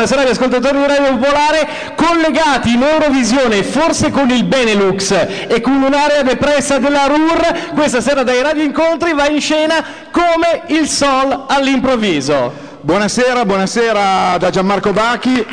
buonasera agli ascoltatori di Radio Popolare, collegati in Eurovisione, forse con il Benelux e con un'area depressa della RUR, questa sera dai Radio Incontri va in scena come il Sol all'improvviso. Buonasera, buonasera da Gianmarco Bacchi.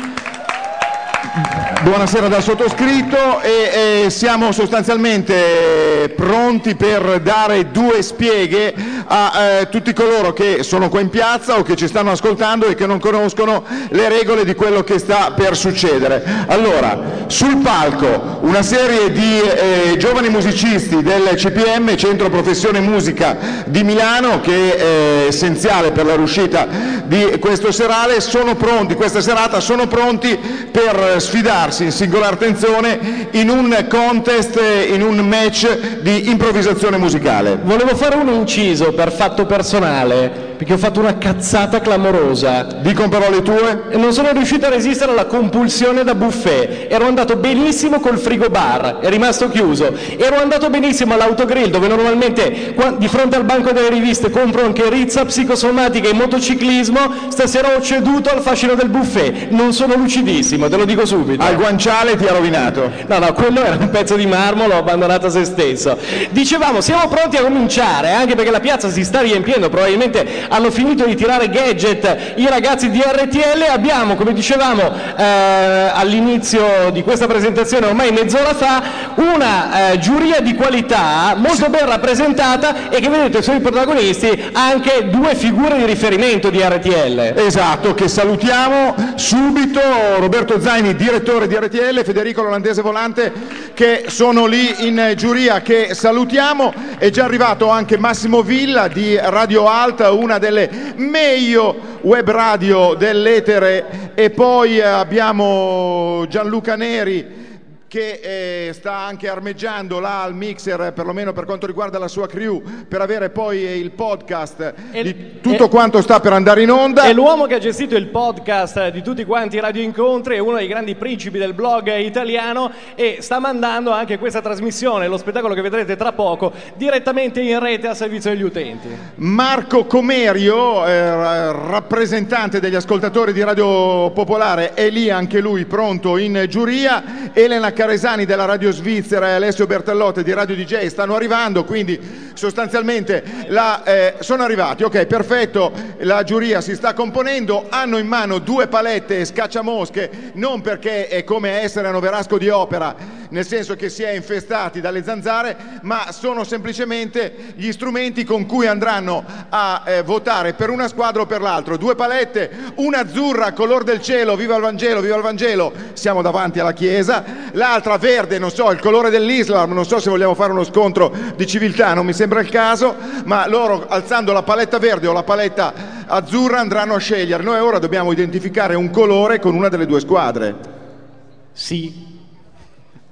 Buonasera dal sottoscritto e, siamo sostanzialmente pronti per dare due spieghe a eh, tutti coloro che sono qua in piazza o che ci stanno ascoltando e che non conoscono le regole di quello che sta per succedere. Allora, sul palco una serie di eh, giovani musicisti del CPM, Centro Professione Musica di Milano, che è essenziale per la riuscita di questo serale, sono pronti, questa serata sono pronti per sfidarsi in singolare attenzione in un contest, in un match di improvvisazione musicale. Volevo fare un inciso per fatto personale perché ho fatto una cazzata clamorosa. Dicono però le tue? Non sono riuscito a resistere alla compulsione da buffet. Ero andato benissimo col frigo bar, è rimasto chiuso. Ero andato benissimo all'autogrill, dove normalmente di fronte al banco delle riviste compro anche rizza, psicosomatica e motociclismo. Stasera ho ceduto al fascino del buffet. Non sono lucidissimo, te lo dico subito. Al guanciale ti ha rovinato. No, no, quello era un pezzo di marmo, l'ho abbandonato a se stesso. Dicevamo, siamo pronti a cominciare, anche perché la piazza si sta riempiendo, probabilmente hanno finito di tirare gadget i ragazzi di RTL, abbiamo, come dicevamo eh, all'inizio di questa presentazione, ormai mezz'ora fa, una eh, giuria di qualità molto ben rappresentata e che vedete sui protagonisti anche due figure di riferimento di RTL. Esatto, che salutiamo subito, Roberto Zaini, direttore di RTL, Federico L'Olandese Volante, che sono lì in giuria, che salutiamo, è già arrivato anche Massimo Villa di Radio Alta, una delle meglio web radio dell'etere e poi abbiamo Gianluca Neri che eh, sta anche armeggiando là al mixer, perlomeno per quanto riguarda la sua crew, per avere poi il podcast e, di tutto e, quanto sta per andare in onda. E l'uomo che ha gestito il podcast di tutti quanti i radio incontri è uno dei grandi principi del blog italiano e sta mandando anche questa trasmissione, lo spettacolo che vedrete tra poco, direttamente in rete a servizio degli utenti. Marco Comerio, eh, rappresentante degli ascoltatori di Radio Popolare, è lì anche lui pronto in giuria. Elena Caresani della Radio Svizzera e Alessio Bertellotte di Radio DJ stanno arrivando, quindi sostanzialmente la, eh, sono arrivati, ok perfetto, la giuria si sta componendo, hanno in mano due palette scacciamosche, non perché è come essere a Noverasco di opera, nel senso che si è infestati dalle zanzare, ma sono semplicemente gli strumenti con cui andranno a eh, votare per una squadra o per l'altro. Due palette, una azzurra, color del cielo, viva il Vangelo, viva il Vangelo, siamo davanti alla chiesa, l'altra verde, non so, il colore dell'Islam, non so se vogliamo fare uno scontro di civiltà, non mi sembra il caso, ma loro alzando la paletta verde o la paletta azzurra andranno a scegliere. Noi ora dobbiamo identificare un colore con una delle due squadre. Sì,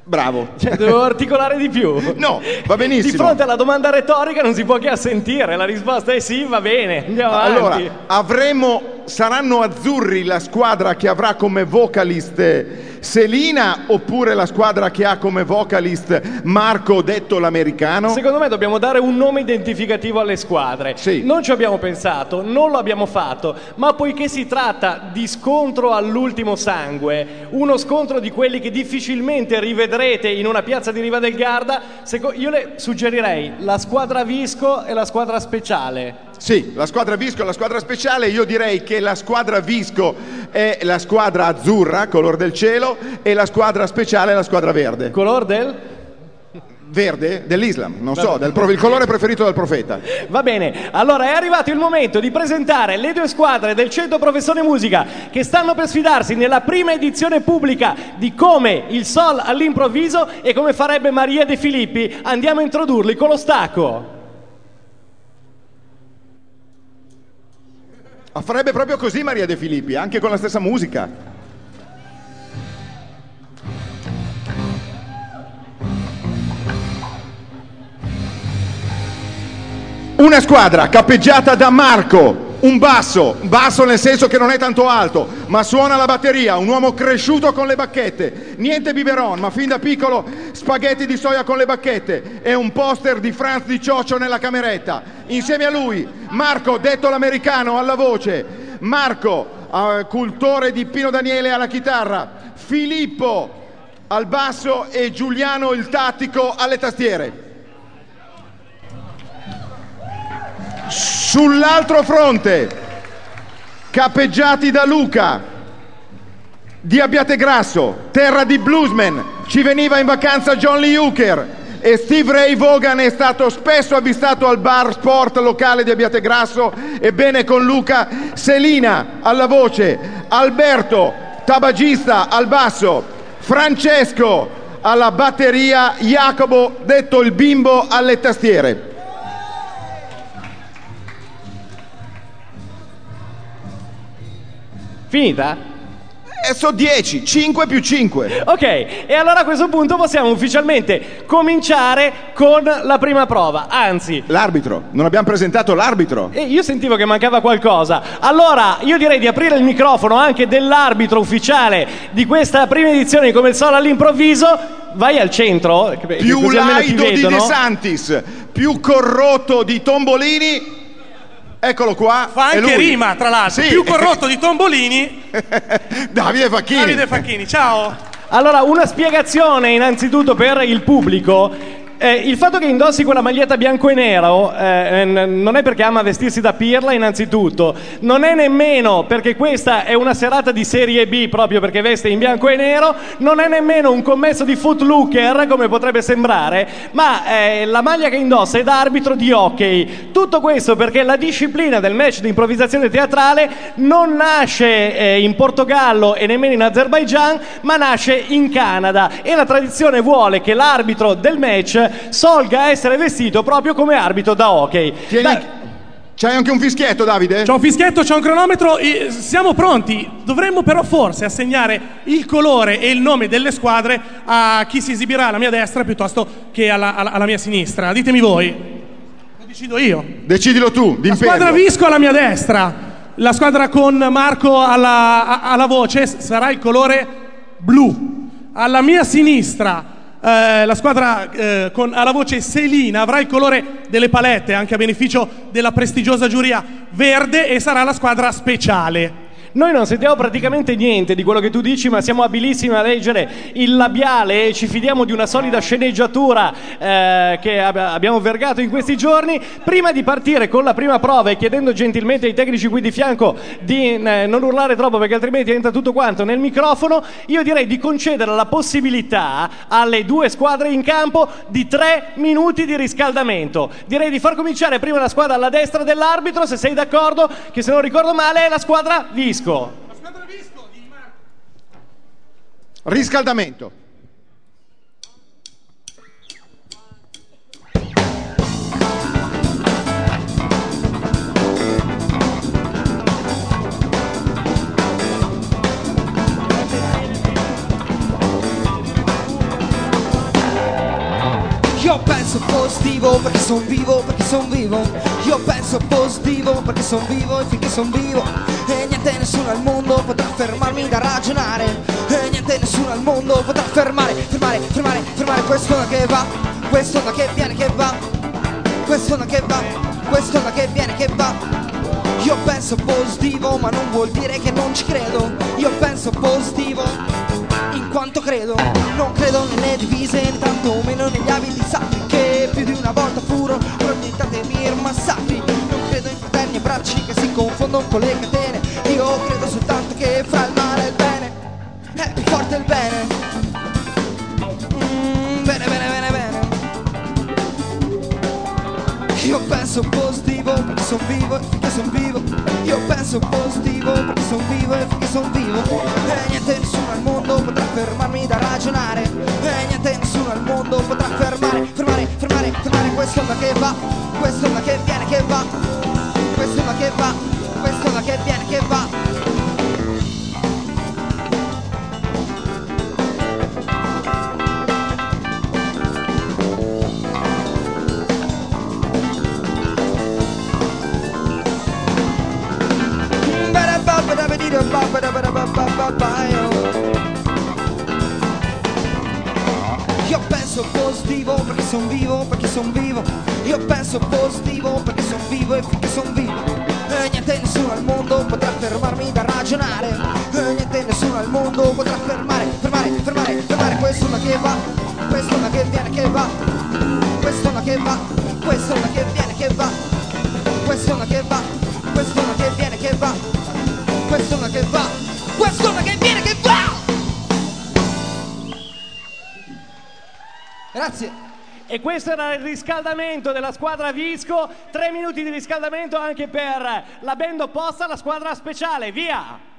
Bravo. Cioè, dovevo articolare di più. No, va benissimo. Di fronte alla domanda retorica non si può che assentire. La risposta è sì, va bene. Andiamo allora, avanti. avremo, saranno azzurri la squadra che avrà come vocalist Selina oppure la squadra che ha come vocalist Marco detto l'americano? Secondo me dobbiamo dare un nome identificativo alle squadre. Sì. Non ci abbiamo pensato, non lo abbiamo fatto, ma poiché si tratta di scontro all'ultimo sangue, uno scontro di quelli che difficilmente rivedrete in una piazza di Riva del Garda, io le suggerirei la squadra Visco e la squadra speciale. Sì, la squadra Visco e la squadra speciale, io direi che la squadra Visco è la squadra azzurra, color del cielo, e la squadra speciale è la squadra verde. Color del? Verde? Dell'Islam, non so, del, il colore preferito del profeta. Va bene, allora è arrivato il momento di presentare le due squadre del Centro Professione Musica che stanno per sfidarsi nella prima edizione pubblica di Come il Sol all'improvviso e come farebbe Maria De Filippi. Andiamo a introdurli con lo stacco. Ma farebbe proprio così Maria De Filippi, anche con la stessa musica. Una squadra cappeggiata da Marco, un basso, basso nel senso che non è tanto alto, ma suona la batteria, un uomo cresciuto con le bacchette, niente biberon, ma fin da piccolo spaghetti di soia con le bacchette e un poster di Franz di Cioccio nella cameretta. Insieme a lui Marco, detto l'americano, alla voce. Marco eh, cultore di Pino Daniele alla chitarra, Filippo al basso e Giuliano il tattico alle tastiere. Sull'altro fronte, capeggiati da Luca, di Abbiategrasso, terra di bluesman, ci veniva in vacanza John Lee Hooker e Steve Ray Vaughan è stato spesso avvistato al bar sport locale di Abbiategrasso, ebbene con Luca Selina alla voce, Alberto tabagista al basso, Francesco alla batteria, Jacopo detto il bimbo alle tastiere. Finita? E so 10, 5 più 5. Ok, e allora a questo punto possiamo ufficialmente cominciare con la prima prova. Anzi, L'arbitro, non abbiamo presentato l'arbitro. eh, io sentivo che mancava qualcosa. Allora, io direi di aprire il microfono anche dell'arbitro ufficiale di questa prima edizione di Come il Sole all'improvviso. Vai al centro, che- Più così almeno ti laido di vedono. De Santis, più corrotto di Tombolini. Eccolo qua. Fa anche lui. rima, tra l'altro. Sì. Più corrotto di Tombolini, Davide Facchini. Davide Facchini. Ciao. Allora, una spiegazione innanzitutto per il pubblico. Eh, il fatto che indossi quella maglietta bianco e nero eh, non è perché ama vestirsi da pirla innanzitutto, non è nemmeno perché questa è una serata di serie B proprio perché veste in bianco e nero, non è nemmeno un commesso di footlooker come potrebbe sembrare, ma eh, la maglia che indossa è da arbitro di hockey. Tutto questo perché la disciplina del match di improvvisazione teatrale non nasce eh, in Portogallo e nemmeno in Azerbaijan, ma nasce in Canada. E la tradizione vuole che l'arbitro del match solga essere vestito proprio come arbitro da hockey. Tieni- Da- C'hai anche un fischietto, Davide? C'è un fischietto, c'è un cronometro. Siamo pronti. Dovremmo però forse assegnare il colore e il nome delle squadre a chi si esibirà alla mia destra piuttosto che alla, alla- alla mia sinistra. Ditemi voi. Lo decido io. Decidilo tu, La squadra. Visco alla mia destra. La squadra con Marco alla, alla voce sarà il colore blu. Alla mia sinistra eh, la squadra eh, con alla voce Selina avrà il colore delle palette anche a beneficio della prestigiosa giuria verde e sarà la squadra speciale. Noi non sentiamo praticamente niente di quello che tu dici, ma siamo abilissimi a leggere il labiale e ci fidiamo di una solida sceneggiatura eh, che ab- abbiamo vergato in questi giorni. Prima di partire con la prima prova e chiedendo gentilmente ai tecnici qui di fianco di eh, non urlare troppo perché altrimenti entra tutto quanto nel microfono, io direi di concedere la possibilità alle due squadre in campo di tre minuti di riscaldamento. Direi di far cominciare prima la squadra alla destra dell'arbitro, se sei d'accordo, che se non ricordo male è la squadra Visco. Riscaldamento. Io penso positivo perché son vivo, perché son vivo. Io penso positivo perché son vivo e finché son vivo. E niente nessuno al mondo potrà fermarmi da ragionare E niente nessuno al mondo potrà fermare, fermare, fermare, fermare Quest'onda che va, quest'onda che viene, che va Quest'onda che va, quest'onda che viene, che va Io penso positivo ma non vuol dire che non ci credo Io penso positivo in quanto credo, non credo nelle divise, tanto meno negli abiti sacri che più di una volta furono proiettate mir massacri. Non credo in fratelli e bracci che si confondono con le catene. Io credo soltanto che fra il male il bene è più forte il bene. Mm, bene, bene, bene, bene. Io penso positivo perché son vivo e finché son vivo Io penso positivo perché son vivo e finché son vivo E niente nessuno al mondo potrà fermarmi da ragionare E niente nessuno al mondo potrà fermare, fermare, fermare, fermare Quest'onda che va, quest'onda che viene, che va Quest'onda che va, quest'onda che viene, Io penso positivo perché son vivo, perché son vivo. Io penso positivo perché son vivo e finché son vivo. E niente nessuno al mondo potrà fermarmi da ragionare. E niente nessuno al mondo potrà fermare, fermare, fermare, fermare. Quest'onda che va, quest'onda che viene che va. Quest'onda che va, quest'onda che viene che va. Quest'onda che va, quest'onda che viene che va Quest'onda che va, quest'onda che viene che va Grazie E questo era il riscaldamento della squadra Visco. Tre minuti di riscaldamento anche per la band opposta, la squadra speciale. Via!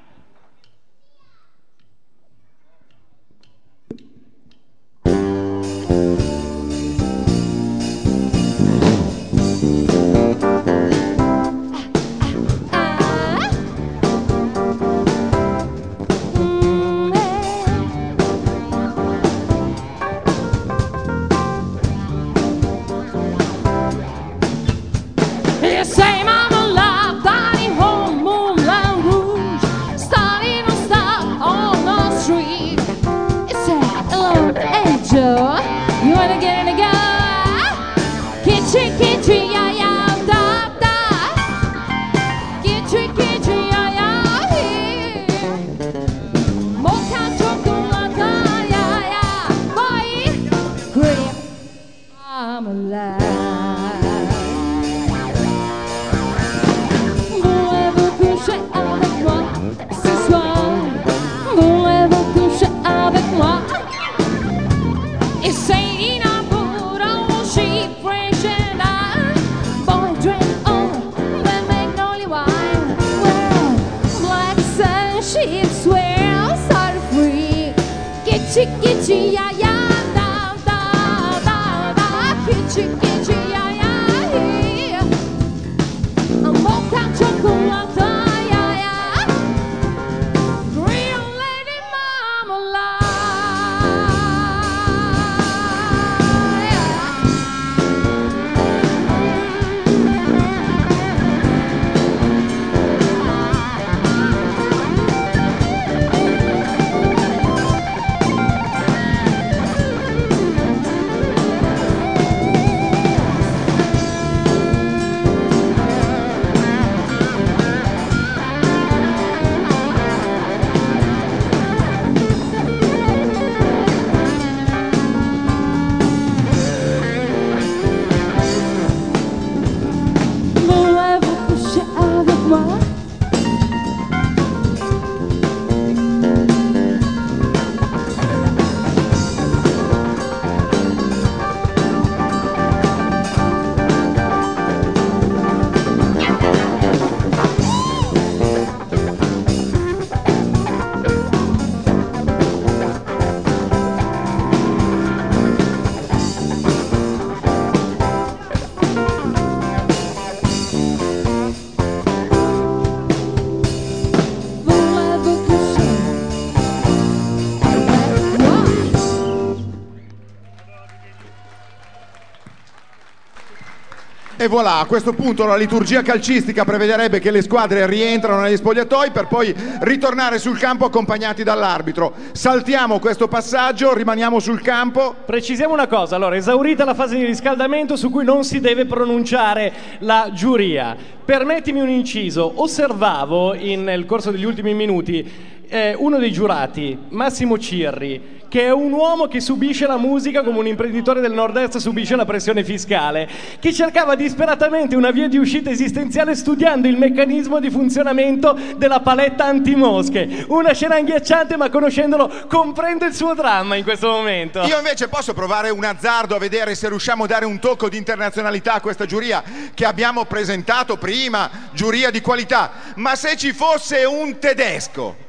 Voilà, a questo punto la liturgia calcistica prevederebbe che le squadre rientrano negli spogliatoi per poi ritornare sul campo accompagnati dall'arbitro. Saltiamo questo passaggio, rimaniamo sul campo. Precisiamo una cosa, allora, esaurita la fase di riscaldamento su cui non si deve pronunciare la giuria. Permettimi un inciso, osservavo in- nel corso degli ultimi minuti eh, uno dei giurati, Massimo Cirri, che è un uomo che subisce la musica come un imprenditore del nord-est subisce la pressione fiscale, che cercava disperatamente una via di uscita esistenziale studiando il meccanismo di funzionamento della paletta antimosche. Una scena agghiacciante, ma conoscendolo comprendo il suo dramma in questo momento. Io invece posso provare un azzardo a vedere se riusciamo a dare un tocco di internazionalità a questa giuria che abbiamo presentato prima, giuria di qualità. Ma se ci fosse un tedesco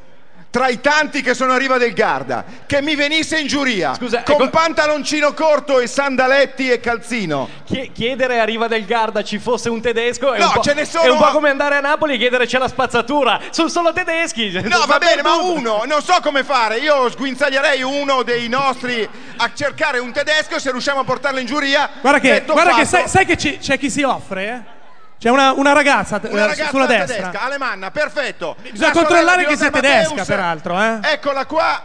tra i tanti che sono a Riva del Garda che mi venisse in giuria Scusa, con ecco- pantaloncino corto e sandaletti e calzino. Chie- chiedere a Riva del Garda ci fosse un tedesco è, No, un, po', ce ne sono- è un po' come andare a Napoli e chiedere c'è la spazzatura. Sono solo tedeschi. No, va bene, ma uno, non so come fare. Io sguinzaglierei uno dei nostri a cercare un tedesco se riusciamo a portarlo in giuria. Guarda che, guarda che sai, sai che ci- c'è chi si offre, eh? C'è una, una ragazza, eh, Una ragazza sulla tedesca, destra. alemanna, perfetto. Bisogna controllare che sia tedesca, peraltro, eh? Eccola qua.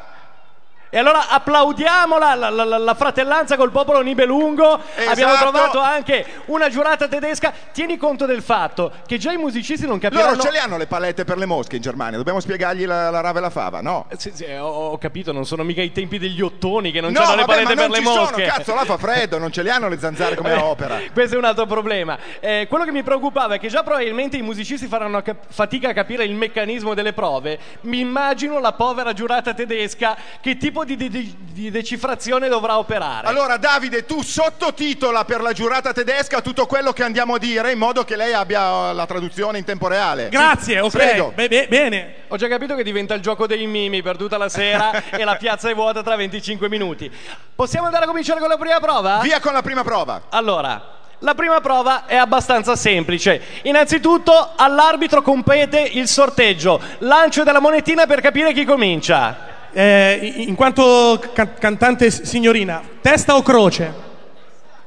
E allora applaudiamo la, la- la- la fratellanza col popolo Nibelungo. Abbiamo Esatto. trovato anche una giurata tedesca. Tieni conto del fatto che già i musicisti non capiranno. Loro ce le hanno le palette per le mosche in Germania, dobbiamo spiegargli la, la rave e la fava, no? Sì, sì, ho, ho capito, non sono mica i tempi degli ottoni che non no, c'hanno le vabbè, palette per le mosche. sono, cazzo, là fa freddo, non ce le hanno le zanzare come Eh, a opera. Questo è un altro problema. Eh, quello che mi preoccupava è che già probabilmente i musicisti faranno cap- fatica a capire il meccanismo delle prove. Mi immagino la povera giurata tedesca che tipo di, de- di decifrazione dovrà operare. Allora Davide, tu sottotitola per la giurata tedesca tutto quello che andiamo a dire in modo che lei abbia la traduzione in tempo reale. Grazie, ok. Prego. Be- be- bene. Ho già capito che diventa il gioco dei mimi per tutta la sera e la piazza è vuota tra 25 minuti. Possiamo andare a cominciare con la prima prova? Via con la prima prova. Allora, la prima prova è abbastanza semplice. Innanzitutto all'arbitro compete il sorteggio, lancio della monetina per capire chi comincia. Eh, in quanto ca- cantante signorina, testa o croce?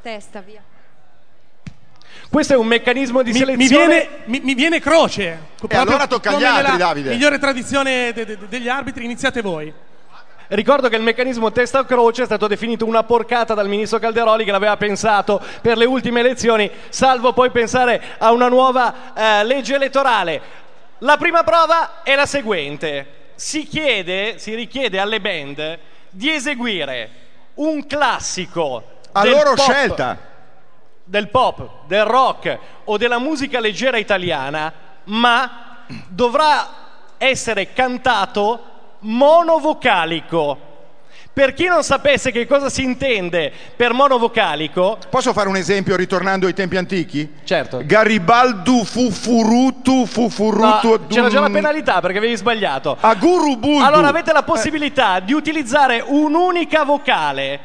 Testa, via. Questo è un meccanismo di Mi, selezione. mi viene, mi, mi viene croce. Proprio allora tocca agli altri, Davide. Migliore tradizione de- de- degli arbitri, iniziate voi. Ricordo che il meccanismo testa o croce è stato definito una porcata dal ministro Calderoli che l'aveva pensato per le ultime elezioni, salvo poi pensare a una nuova eh, legge elettorale. La prima prova è la seguente. Si chiede, si richiede alle band di eseguire un classico A loro pop- scelta. del pop, del rock o della musica leggera italiana, ma dovrà essere cantato monovocalico. Per chi non sapesse che cosa si intende per monovocalico, Posso fare un esempio ritornando ai tempi antichi? certo. Garibaldu fufurutu No, fufurutu c'era già la penalità perché avevi sbagliato. Agurubuldu. Allora avete la possibilità di utilizzare un'unica vocale.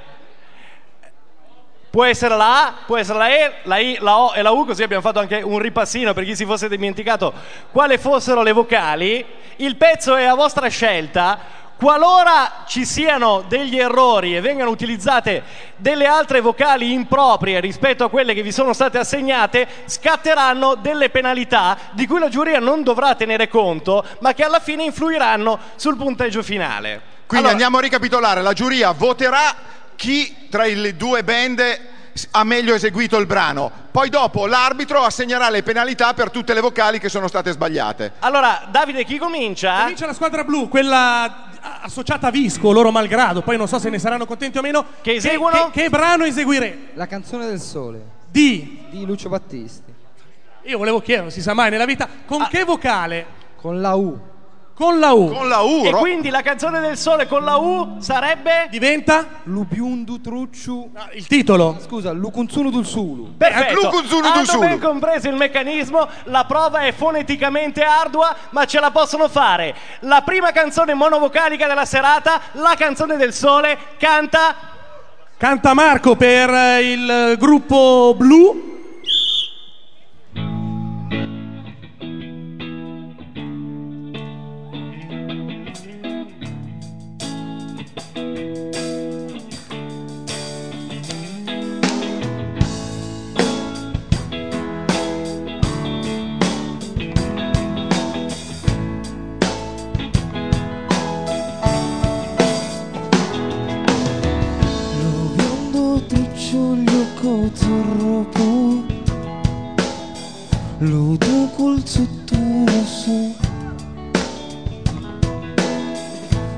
Può essere la A, può essere la E, la I, la O e la U, così abbiamo fatto anche un ripassino per chi si fosse dimenticato quali fossero le vocali. Il pezzo è a vostra scelta. Qualora ci siano degli errori e vengano utilizzate delle altre vocali improprie rispetto a quelle che vi sono state assegnate, scatteranno delle penalità di cui la giuria non dovrà tenere conto, ma che alla fine influiranno sul punteggio finale. Quindi Allora, andiamo a ricapitolare, la giuria voterà chi tra le due band ha meglio eseguito il brano. Poi dopo l'arbitro assegnerà le penalità per tutte le vocali che sono state sbagliate. Allora, Davide, chi comincia? Comincia la squadra blu, quella associata a Visco, loro malgrado. Poi non so se ne saranno contenti o meno. Che eseguono? Che, che brano eseguire? La canzone del sole Di. di Lucio Battisti. Io volevo chiedere, non si sa mai nella vita, con che vocale? Con la U. Con la U. Con la U, E ro- quindi la canzone del sole con la U sarebbe? Diventa Lubiundu trucciu. ah, il titolo. Scusa, Lukunzunu dul Sulu. Perfetto. Lucunzunu Hanno Dusulu. ben compreso il meccanismo, la prova è foneticamente ardua, ma ce la possono fare. La prima canzone monovocalica della serata, la canzone del sole, canta Canta Marco per eh, il gruppo blu. Cotorropo Lo tu col sottoso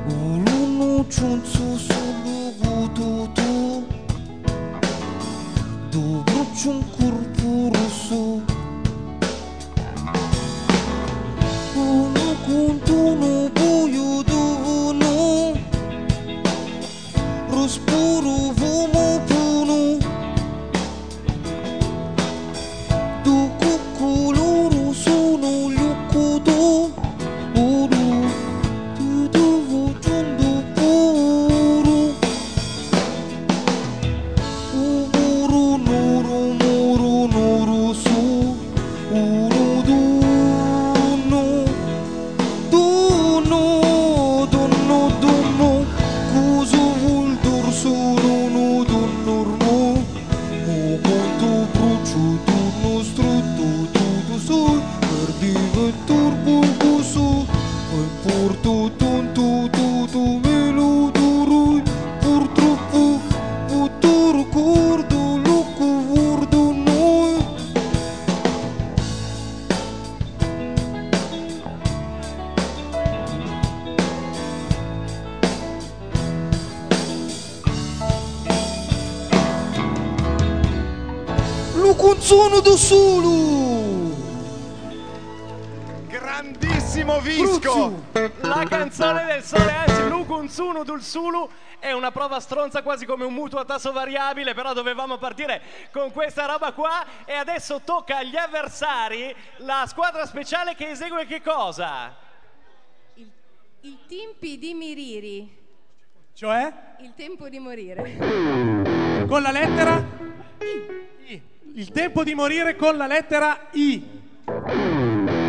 Uno cionzo solo gututo Do brucio un corpo anzi Lukun Sunu Dul Sulu è una prova stronza quasi come un mutuo a tasso variabile, però dovevamo partire con questa roba qua e adesso tocca agli avversari la squadra speciale che esegue che cosa? Il, il Timpi di Miriri. Cioè? Il tempo di morire. Con la lettera I. Il tempo di morire con la lettera I.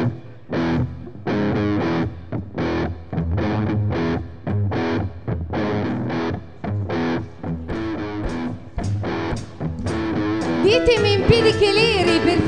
Ditemi in piedi che leri per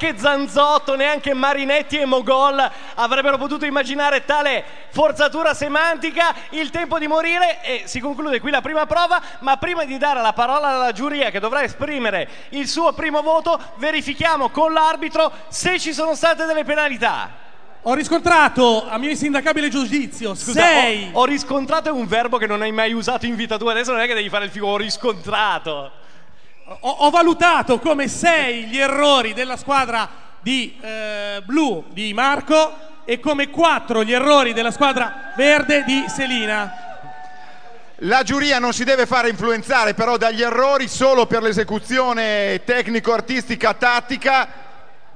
Neanche Zanzotto, neanche Marinetti e Mogol avrebbero potuto immaginare tale forzatura semantica. Il tempo di morire e si conclude qui la prima prova, ma prima di dare la parola alla giuria che dovrà esprimere il suo primo voto, verifichiamo con l'arbitro se ci sono state delle penalità. Ho riscontrato a mio insindacabile giudizio Scusa, sei. ho, ho riscontrato è un verbo che non hai mai usato in vita tua, adesso non è che devi fare il figo, ho riscontrato. Ho, ho valutato come sei gli errori della squadra di eh, blu di Marco e come quattro gli errori della squadra verde di Selina. La giuria non si deve fare influenzare però dagli errori solo per l'esecuzione tecnico-artistica tattica.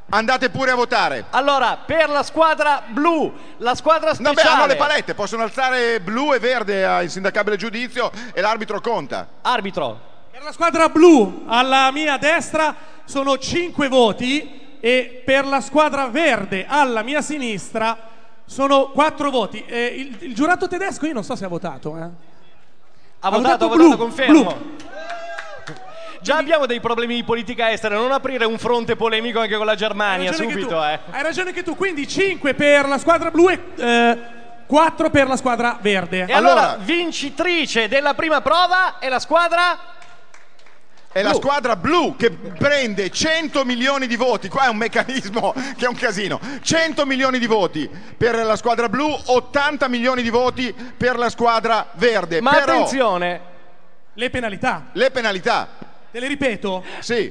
Andate pure a votare. Allora, per la squadra blu, la squadra speciale. Vabbè, hanno le palette, possono alzare blu e verde a insindacabile giudizio e l'arbitro conta. Arbitro. Per la squadra blu alla mia destra sono 5 voti e per la squadra verde alla mia sinistra sono 4 voti. Eh, il, il giurato tedesco io non so se ha votato. eh. Ha votato, ha blu, votato, confermo. blu. Già abbiamo dei problemi di politica estera, non aprire un fronte polemico anche con la Germania subito, tu. eh. Hai ragione che tu. Quindi 5 per la squadra blu e 4 per la squadra verde. E allora, vincitrice della prima prova è la squadra È la Blu. squadra blu che prende 100 milioni di voti. Qua è un meccanismo che è un casino. 100 milioni di voti per la squadra blu, 80 milioni di voti per la squadra verde. Ma Però attenzione, Le penalità. le penalità, Te le ripeto. sì.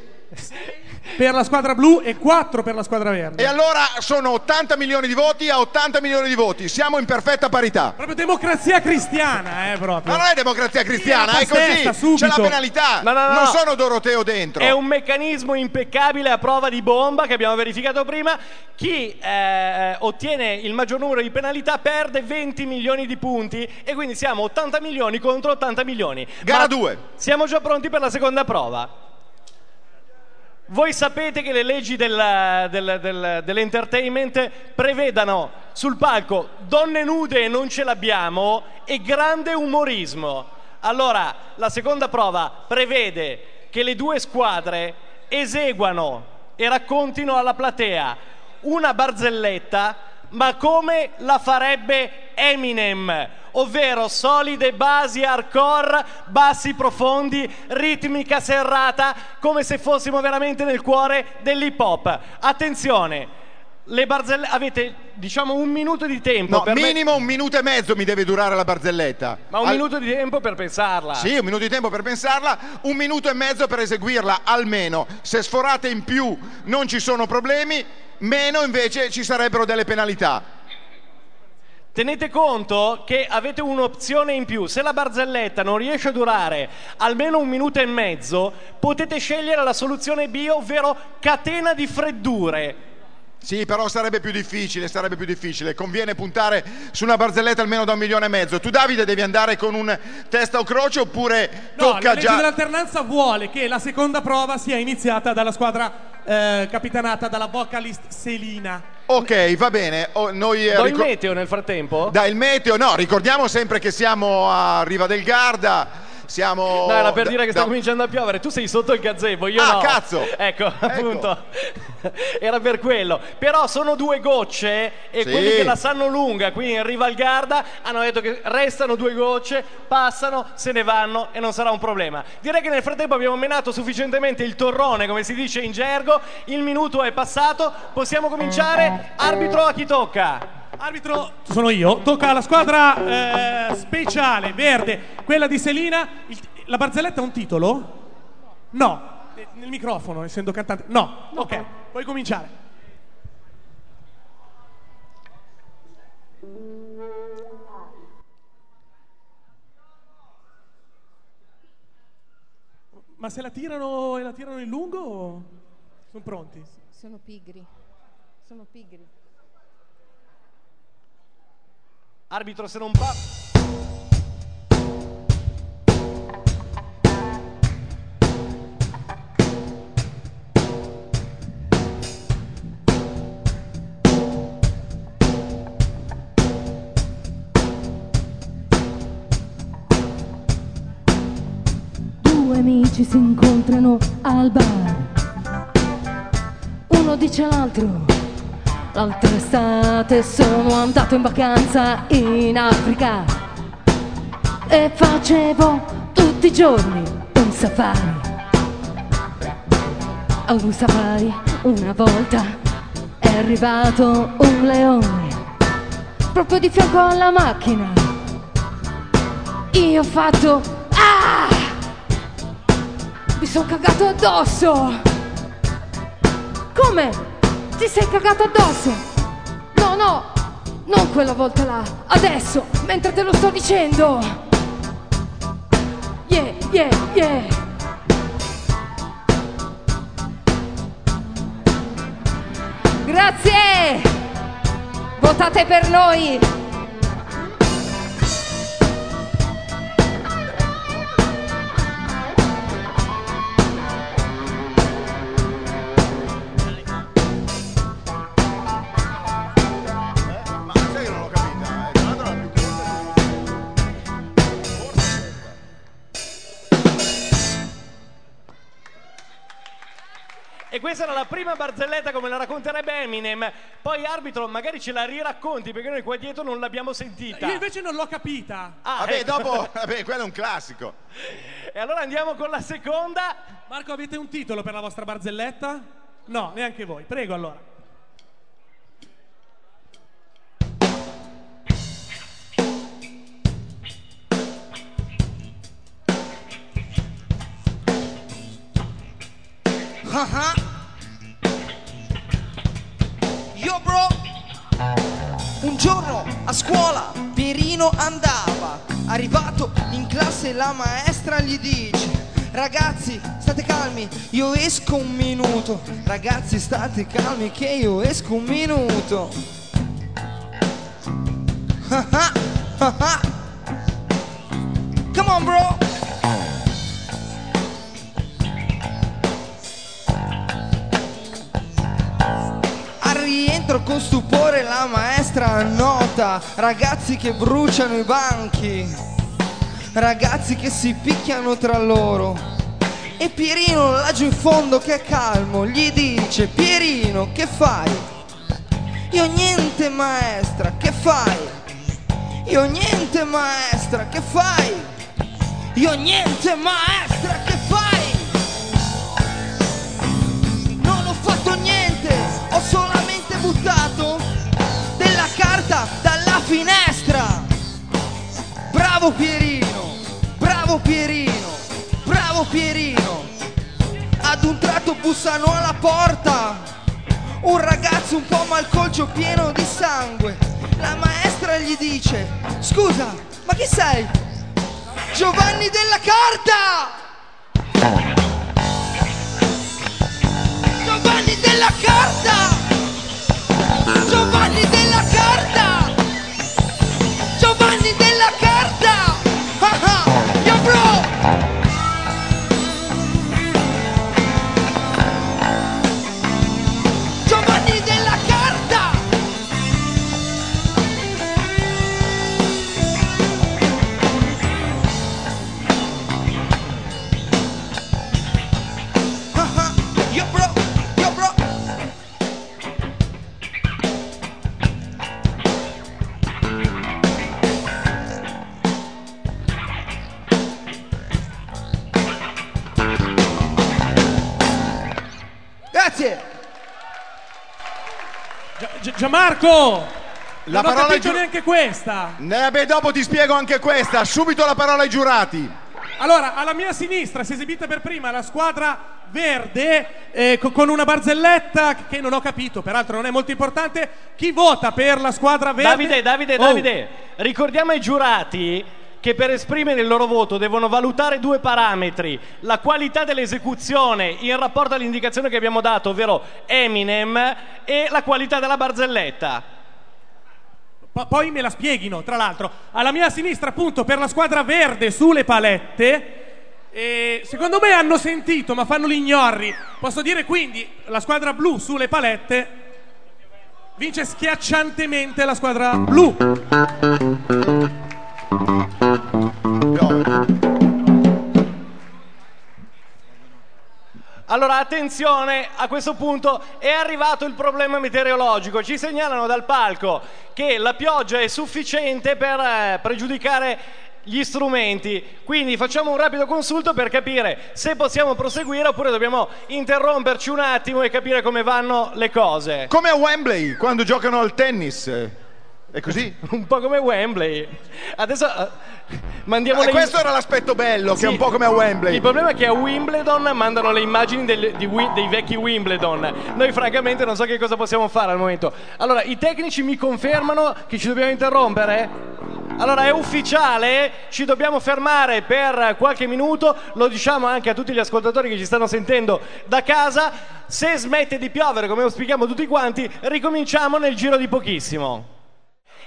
Per la squadra blu e 4 per la squadra verde. E allora sono 80 milioni di voti a 80 milioni di voti. Siamo in perfetta parità. Proprio democrazia cristiana, eh, proprio. Ma non è democrazia cristiana, è Sì, la così. subito. C'è la penalità. No, no, no, non no. sono Doroteo dentro. è un meccanismo impeccabile a prova di bomba che abbiamo verificato prima. Chi eh, ottiene il maggior numero di penalità perde 20 milioni di punti e quindi siamo 80 milioni contro 80 milioni. Gara Ma due. Siamo già pronti per la seconda prova. Voi sapete che le leggi del- del- del- dell'entertainment prevedano sul palco donne nude e non ce l'abbiamo e grande umorismo. Allora, la seconda prova prevede che le due squadre eseguano e raccontino alla platea una barzelletta, ma come la farebbe Eminem, ovvero solide basi hardcore, bassi profondi, ritmica serrata, come se fossimo veramente nel cuore dell'hip hop. Attenzione, le barzelle avete diciamo un minuto di tempo No, per me- minimo un minuto e mezzo mi deve durare la barzelletta. ma un Al- minuto di tempo per pensarla. Sì, un minuto di tempo per pensarla, un minuto e mezzo per eseguirla almeno. Se sforate in più non ci sono problemi, meno invece ci sarebbero delle penalità. Tenete conto che avete un'opzione in più. Se la barzelletta non riesce a durare almeno un minuto e mezzo, potete scegliere la soluzione B, ovvero catena di freddure. Sì, però sarebbe più difficile, sarebbe più difficile. Conviene puntare su una barzelletta almeno da un milione e mezzo. Tu Davide devi andare con un testa o croce oppure No, tocca la legge già... dell'alternanza vuole che la seconda prova sia iniziata dalla squadra eh, capitanata dalla vocalist Selina. Ok, va bene. Oh, noi eh, Do il ricor- meteo nel frattempo? Dai il meteo, no, ricordiamo sempre che siamo a Riva del Garda. Siamo No, era per dire che sta da- cominciando a piovere. Tu sei sotto il gazebo, io Ah, no. cazzo! Ecco, appunto. Era per quello. Però sono due gocce e Sì. quelli che la sanno lunga qui in Riva al Garda hanno detto che restano due gocce, passano, se ne vanno e non sarà un problema. Direi che nel frattempo abbiamo menato sufficientemente il torrone, come si dice in gergo. Il minuto è passato, possiamo cominciare. Arbitro a chi tocca? Arbitro sono io, tocca alla squadra eh, speciale verde, quella di Selina. Il- la barzelletta ha un titolo? No, Eh, nel microfono, essendo cantante. No, ok, puoi cominciare. Ma se la tirano e la tirano in lungo, sono pronti? Sono pigri. Sono pigri. Arbitro se non pa... Due amici si incontrano al bar. Uno dice all'altro, l'altra estate sono andato in vacanza in Africa e facevo tutti i giorni un safari. A un safari una volta è arrivato un leone proprio di fianco alla macchina. Io ho fatto ah! Mi sono cagato addosso! Come? Ti sei cagato addosso? No, no, non quella volta là, adesso, mentre te lo sto dicendo! Yeah, yeah, yeah! Grazie! Votate per noi! Questa era la prima barzelletta come la racconterebbe Eminem. Poi arbitro, magari ce la riracconti perché noi qua dietro non l'abbiamo sentita. Io invece non l'ho capita. Ah, Vabbè, ecco. dopo, vabbè, quello è un classico. E allora andiamo con la seconda. Marco, avete un titolo per la vostra barzelletta? No, neanche voi. Prego allora. Ah-ah. Yo bro. Un giorno a scuola Pierino andava. Arrivato in classe la maestra gli dice Ragazzi state calmi io esco un minuto. Ragazzi state calmi che io esco un minuto. Come on bro rientro con stupore la maestra annota Ragazzi che bruciano i banchi Ragazzi che si picchiano tra loro E Pierino laggiù in fondo che è calmo Gli dice Pierino che fai? Io niente maestra che fai? Io niente maestra che fai? Io niente maestra che fai? Non ho fatto niente, ho solamente buttato della carta dalla finestra. Bravo Pierino, bravo Pierino, bravo Pierino. Ad un tratto bussano alla porta. Un ragazzo un po' malcolcio pieno di sangue. La maestra gli dice, scusa, ma chi sei? Giovanni della carta! Giovanni della carta! Giovanni della Gianmarco! La non ho parola capito giu- neanche questa. Eh, beh, dopo ti spiego anche questa. Subito la parola ai giurati. Allora, alla mia sinistra si è esibita per prima la squadra verde eh, co- con una barzelletta che non ho capito, peraltro non è molto importante. Chi vota per la squadra verde? Davide, Davide, Oh, Davide, ricordiamo ai giurati che per esprimere il loro voto devono valutare due parametri, la qualità dell'esecuzione in rapporto all'indicazione che abbiamo dato, ovvero Eminem, e la qualità della barzelletta. po- poi me la spieghino, tra l'altro. Alla mia sinistra, appunto, per la squadra verde sulle palette. E secondo me hanno sentito, ma fanno gli ignorri. Posso dire quindi la squadra blu sulle palette vince schiacciantemente la squadra blu. Allora, attenzione, a questo punto è arrivato il problema meteorologico. Ci segnalano dal palco che la pioggia è sufficiente per eh, pregiudicare gli strumenti. Quindi facciamo un rapido consulto per capire se possiamo proseguire oppure dobbiamo interromperci un attimo e capire come vanno le cose. Come a Wembley, quando giocano al tennis. È così? Un po' come Wembley. Adesso eh, mandiamo Eh, le questo era l'aspetto bello, che Sì. è un po' come a Wembley. Il problema è che a Wimbledon mandano le immagini del- di dei vecchi Wimbledon. Noi francamente non so che cosa possiamo fare al momento. Allora, i tecnici mi confermano che ci dobbiamo interrompere? Allora, è ufficiale, ci dobbiamo fermare per qualche minuto, lo diciamo anche a tutti gli ascoltatori che ci stanno sentendo da casa. Se smette di piovere, come auspichiamo tutti quanti, ricominciamo nel giro di pochissimo.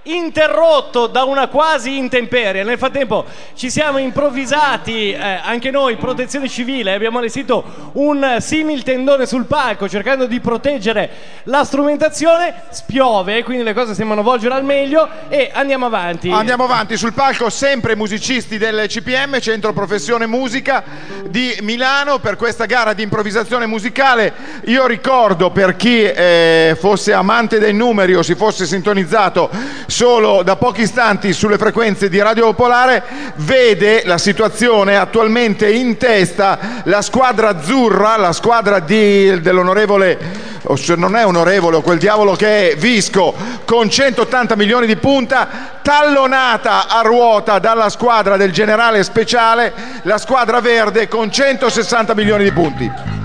Interrotto da una quasi intemperie. Nel frattempo ci siamo improvvisati eh, anche noi, protezione civile, abbiamo allestito un simil tendone sul palco cercando di proteggere la strumentazione. Spiove, quindi le cose sembrano volgere al meglio e andiamo avanti. Andiamo avanti sul palco, sempre musicisti del CPM, Centro Professione Musica di Milano, per questa gara di improvvisazione musicale. Io ricordo per chi eh, fosse amante dei numeri o si fosse sintonizzato solo da pochi istanti sulle frequenze di Radio Popolare, vede la situazione attualmente in testa la squadra azzurra, la squadra di- dell'onorevole, o se non è onorevole, o quel diavolo che è Visco, con 180 milioni di punta, tallonata a ruota dalla squadra del generale speciale, la squadra verde con 160 milioni di punti.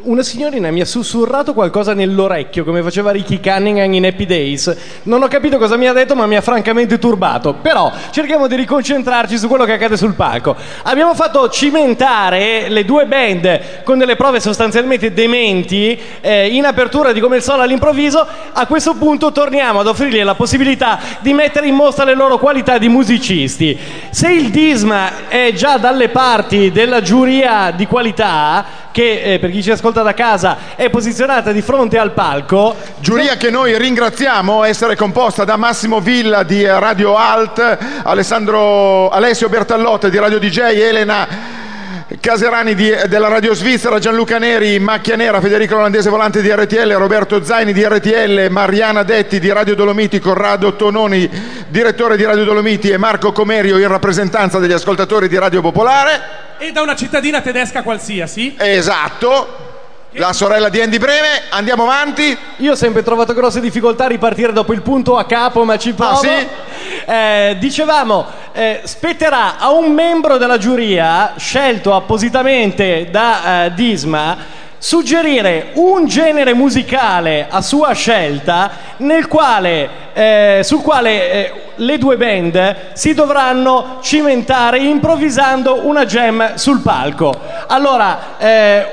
Una signorina mi ha sussurrato qualcosa nell'orecchio, come faceva Ricky Cunningham in Happy Days. Non ho capito cosa mi ha detto, ma mi ha francamente turbato. Però cerchiamo di riconcentrarci su quello che accade sul palco. Abbiamo fatto cimentare le due band con delle prove sostanzialmente dementi eh, in apertura di come il solo all'improvviso. A questo punto torniamo ad offrirgli la possibilità di mettere in mostra le loro qualità di musicisti. Se il Disma è già dalle parti della giuria di qualità, che eh, per chi ci ascolta da casa è posizionata di fronte al palco, Giuria che noi ringraziamo essere composta da Massimo Villa di Radio Alt, Alessandro, Alessio Bertallotta di Radio DJ, Elena Caserani di- della Radio Svizzera, Gianluca Neri, Macchia Nera, Federico Olandese Volante di RTL, Roberto Zaini di RTL, Mariana Detti di Radio Dolomiti, Corrado Tononi, direttore di Radio Dolomiti e Marco Comerio in rappresentanza degli ascoltatori di Radio Popolare. E da una cittadina tedesca qualsiasi. Esatto. La sorella di Andy Breme, andiamo avanti. io ho sempre trovato grosse difficoltà a ripartire dopo il punto a capo, ma ci provo. Ah, sì? Eh, dicevamo, eh, spetterà a un membro della giuria, scelto appositamente da eh, Disma, suggerire un genere musicale a sua scelta nel quale, eh, sul quale eh, le due band si dovranno cimentare improvvisando una jam sul palco. Allora, eh,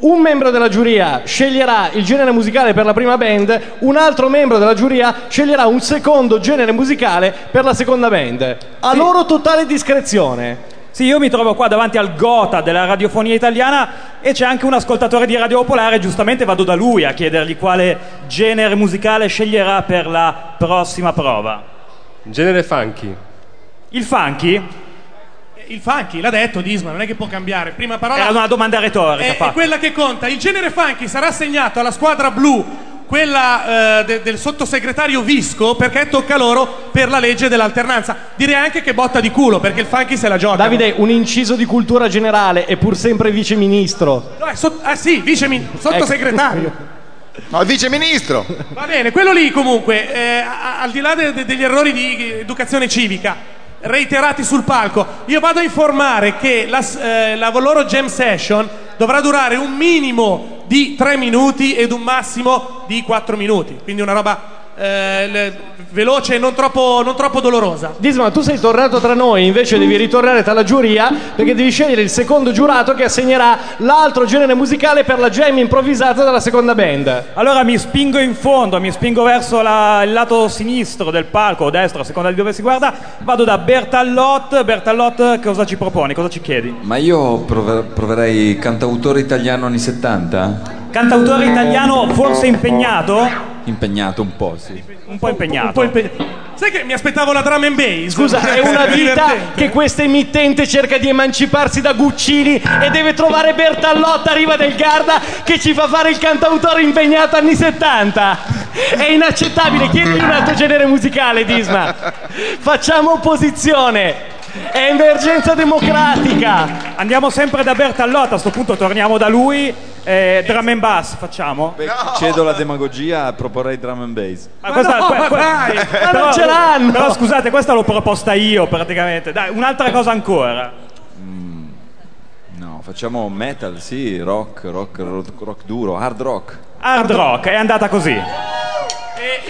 un membro della giuria sceglierà il genere musicale per la prima band, un altro membro della giuria sceglierà un secondo genere musicale per la seconda band. A loro totale discrezione. Sì, io mi trovo qua davanti al gota della radiofonia italiana e c'è anche un ascoltatore di Radio Popolare, giustamente vado da lui a chiedergli quale genere musicale sceglierà per la prossima prova. Genere funky. Il funky? Il funky, l'ha detto Disma, non è che può cambiare. Prima parola Era una domanda retorica è, è quella che conta. Il genere funky sarà assegnato alla squadra blu, quella eh, de- del sottosegretario Visco, perché tocca loro per la legge dell'alternanza. Direi anche che botta di culo, perché il funky se la gioca. Davide, un inciso di cultura generale e pur sempre viceministro. No, è sot- ah sì, vice sottosegretario. No, il viceministro. Va bene, quello lì comunque, eh, a- al di là de- de- degli errori di educazione civica reiterati sul palco, io vado a informare che la, eh, la loro jam session dovrà durare un minimo di 3 minuti ed un massimo di 4 minuti, quindi una roba eh, veloce e non troppo, non troppo dolorosa. Disma, tu sei tornato tra noi, invece devi ritornare tra la giuria perché devi scegliere il secondo giurato che assegnerà l'altro genere musicale per la jam improvvisata dalla seconda band. Allora mi spingo in fondo, mi spingo verso la- il lato sinistro del palco, o destro, a seconda di dove si guarda, vado da Bertallot. Bertallot cosa ci proponi, cosa ci chiedi? Ma io prove- proverei cantautore italiano anni 70? Cantautore italiano forse impegnato? Impegnato un po', sì. Un po' impegnato. Un po' impe- Sai che mi aspettavo la drum and bass? Scusa, è una vita che questa emittente cerca di emanciparsi da Guccini e deve trovare Bertallotta a riva del Garda che ci fa fare il cantautore impegnato anni 70. È inaccettabile, chiedi un altro genere musicale, Disma. Facciamo opposizione. È emergenza democratica. Andiamo sempre da Bertallot, a sto punto torniamo da lui. Eh, drum and bass facciamo? Beh, cedo la demagogia, proporrei drum and bass. Ma, questa- no, que- ma que- dai! Ma non ce l'hanno! Però scusate, questa l'ho proposta io praticamente. Dai, un'altra cosa ancora. No, facciamo metal, sì, rock, rock, rock, rock duro, hard rock. Hard rock, è andata così.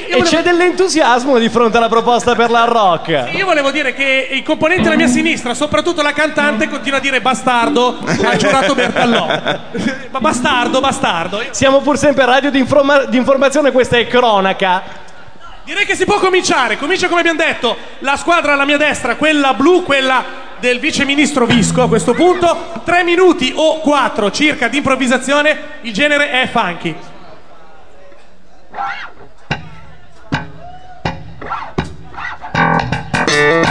E c'è dell'entusiasmo di fronte alla proposta per la rock. Io volevo dire che i componenti della mia sinistra, soprattutto la cantante, continua a dire bastardo al giurato Bertallò. Ma bastardo, bastardo. Siamo pur sempre radio di, informa- di informazione, questa è cronaca. Direi che si può cominciare. Comincia come abbiamo detto. La squadra alla mia destra, quella blu, quella del vice ministro Visco a questo punto. Tre minuti o quattro circa di improvvisazione. Il genere è funky. Io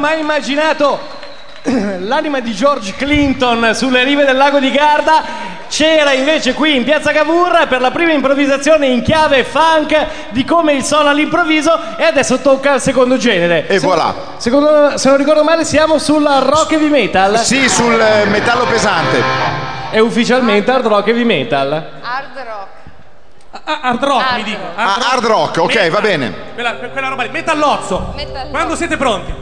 mai immaginato l'anima di George Clinton sulle rive del lago di Garda. C'era invece qui in piazza Cavour per la prima improvvisazione in chiave funk di come il suono all'improvviso e adesso tocca al secondo genere. E Se- voilà. Secondo, se non ricordo male siamo sulla rock heavy metal. Sì, sul eh, metallo pesante. È ufficialmente hard rock heavy metal. Hard rock. Ah, hard rock mi dico. Ah, hard rock, ok, Metal. va bene. Quella, quella roba lì. Metallozzo. Metallozzo. Quando siete pronti?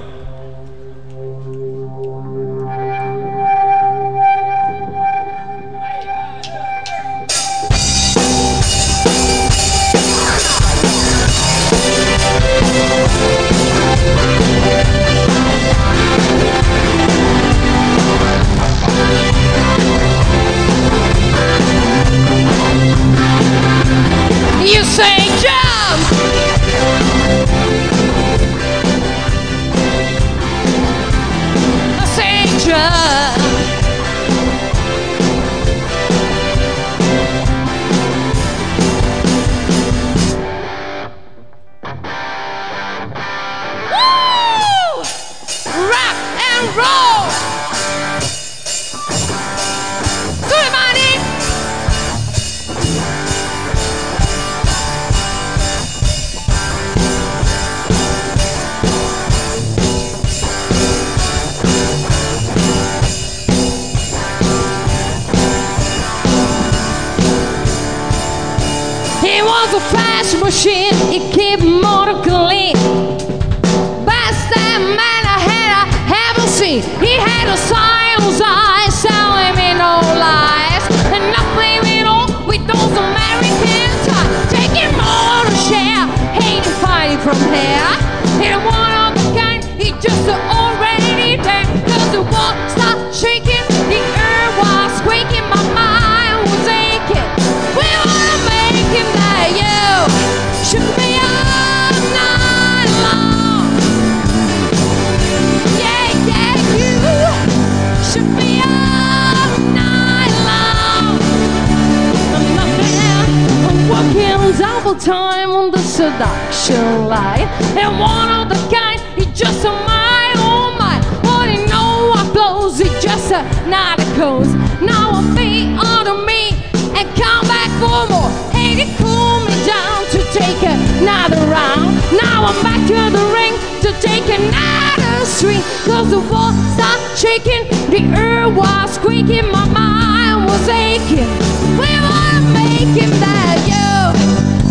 Time on the seduction line. And one of the kind, he just a my oh my. What he know I blows, it just a not a cause. Now I'm feet under me and come back for more. Hey, they cool me down to take another round. Now I'm back to the ring to take another swing. Cause the wall stopped shaking, the earth was squeaking, my mind was aching. We wanna make him that be all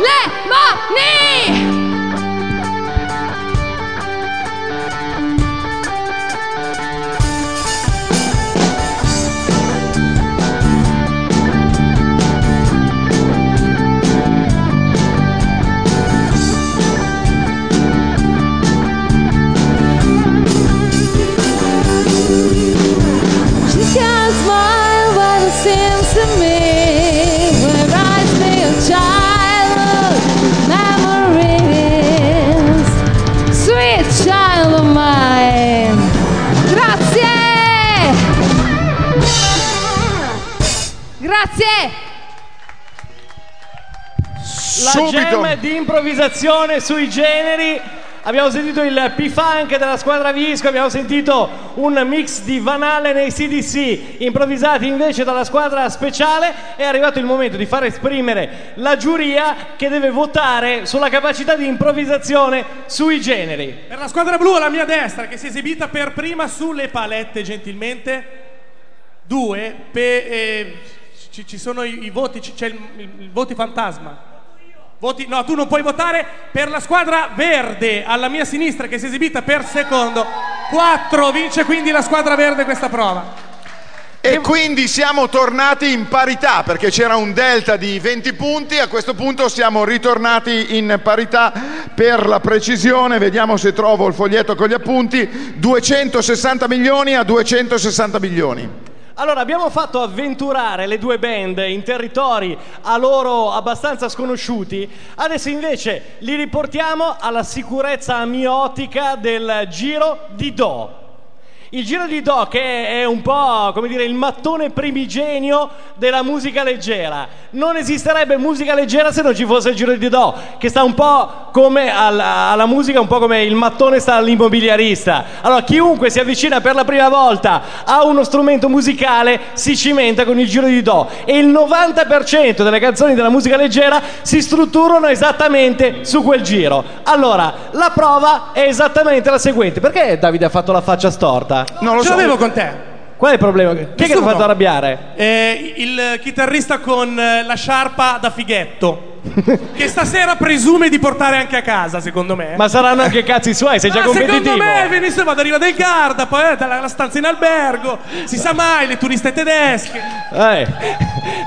And Subito. di improvvisazione sui generi. Abbiamo sentito il P-Funk della squadra Visco, abbiamo sentito un mix di Van Halen e CDC improvvisati invece dalla squadra speciale. È arrivato il momento di far esprimere la giuria che deve votare sulla capacità di improvvisazione sui generi. Per la squadra blu alla mia destra, che si è esibita per prima sulle palette, gentilmente. Due, pe- eh, ci, ci sono i, i voti, c'è il, il- il voti fantasma. Voti, no, tu non puoi votare per la squadra verde alla mia sinistra che si è esibita per secondo. 4 vince quindi la squadra verde questa prova. E quindi siamo tornati in parità perché c'era un delta di 20 punti, a questo punto siamo ritornati in parità per la precisione, vediamo se trovo il foglietto con gli appunti, 260 milioni a 260 milioni. Allora, abbiamo fatto avventurare le due band in territori a loro abbastanza sconosciuti, adesso invece li riportiamo alla sicurezza amiotica del giro di Do. Il giro di Do che è un po' come dire il mattone primigenio della musica leggera. Non esisterebbe musica leggera se non ci fosse il giro di Do, che sta un po' come alla, alla musica, un po' come il mattone sta all'immobiliarista. Allora, chiunque si avvicina per la prima volta a uno strumento musicale si cimenta con il giro di Do e il 90% delle canzoni della musica leggera si strutturano esattamente su quel giro. Allora, la prova è esattamente la seguente. Perché Davide ha fatto la faccia storta? Non lo Ce so. l'avevo con te. Qual è il problema? Chi è che ti ha Nessuno. fatto arrabbiare? Eh, il chitarrista con eh, la sciarpa da fighetto. che stasera presume di portare anche a casa, secondo me. Ma saranno anche cazzi suoi, sei già Ah, competitivo. secondo me venisse vado arriva del Garda, poi eh, la, la stanza in albergo, si sa mai, le turiste tedesche. Eh.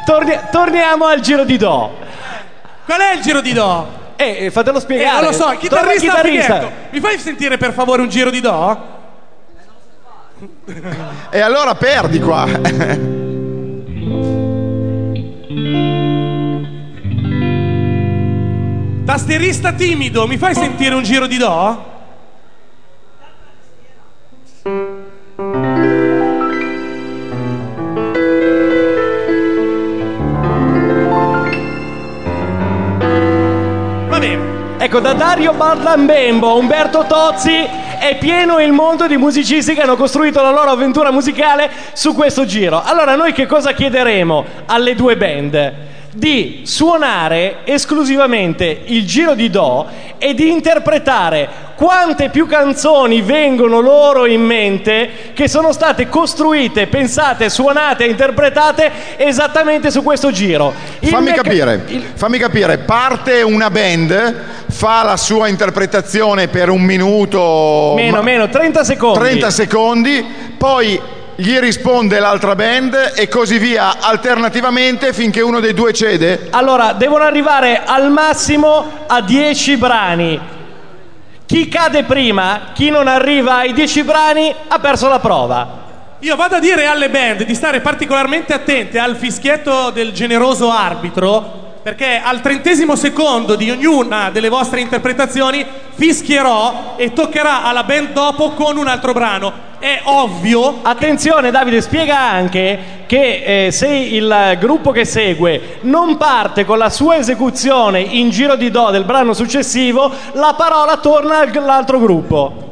Torni- torniamo al giro di Do. Qual è il giro di do? Eh, eh, fatelo Eh, spiegare. non lo so, il Torna al chitarrista, fighetto. Mi fai sentire per favore un giro di do? E allora perdi qua. Tasterista timido, mi fai sentire un giro di do? Ecco, da Dario Barlambembo, Umberto Tozzi è pieno il mondo di musicisti che hanno costruito la loro avventura musicale su questo giro. Allora noi che cosa chiederemo alle due band? Di suonare esclusivamente il giro di Do e di interpretare quante più canzoni vengono loro in mente che sono state costruite, pensate, suonate e interpretate esattamente su questo giro. Il Fammi mecca- capire, fammi capire, parte una band, fa la sua interpretazione per un minuto... Meno, ma- meno, 30 secondi. 30 secondi, poi gli risponde l'altra band e così via alternativamente finché uno dei due cede? Allora, devono arrivare al massimo a 10 brani. Chi cade prima, chi non arriva ai 10 brani, ha perso la prova. Io vado a dire alle band di stare particolarmente attente al fischietto del generoso arbitro, perché al trentesimo secondo di ognuna delle vostre interpretazioni fischierò e toccherà alla band dopo con un altro brano. È ovvio. Attenzione Davide, spiega anche che eh, se il gruppo che segue non parte con la sua esecuzione in giro di do del brano successivo, la parola torna all'altro gruppo.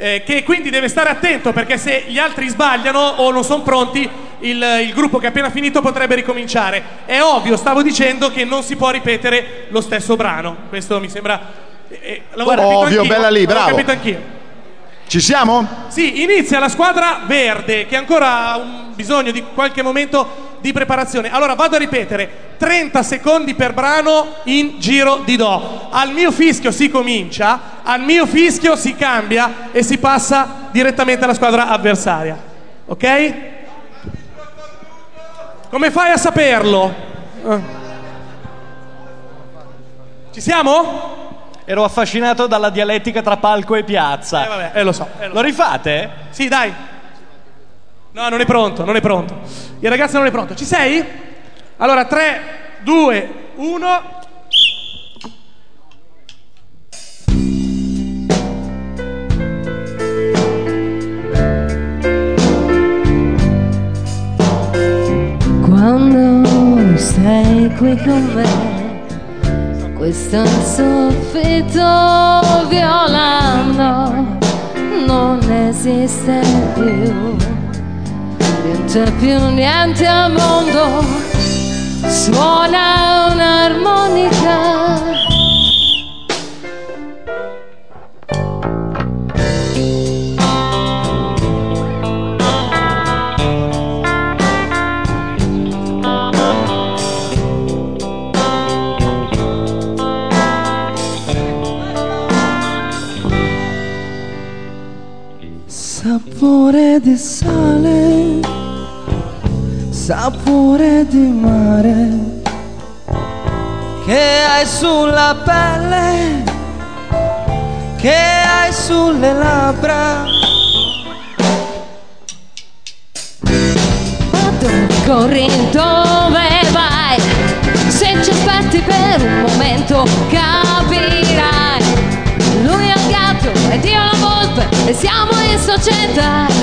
eh, che quindi deve stare attento perché se gli altri sbagliano o non sono pronti, il, il gruppo che è appena finito potrebbe ricominciare. È ovvio, stavo dicendo che non si può ripetere lo stesso brano. Questo mi sembra. eh, eh, l'avevo Guarda, capito ovvio, bella lì, l'avevo bravo. capito anch'io. Ci siamo? Sì, inizia la squadra verde che ancora ha un bisogno di qualche momento di preparazione. Allora vado a ripetere: 30 secondi per brano in giro di do. Al mio fischio si comincia, al mio fischio si cambia e si passa direttamente alla squadra avversaria. Ok? Come fai a saperlo? Eh. Ci siamo? Ero affascinato dalla dialettica tra palco e piazza. Eh, vabbè, eh, lo so. eh, lo Lo rifate? Sì, dai. No, non è pronto, non è pronto. Il ragazzo non è pronto. Ci sei? Allora, 3, 2, 1. Quando sei qui con me, questo soffitto violando non esiste più. Non c'è più niente al mondo, suona un'armonica. Sapore di sale, sapore di mare che hai sulla pelle, che hai sulle labbra. Ma dove corri, dove vai? Se ci aspetti per un momento capirai. Lui è il gatto ed io la volpe e siamo 180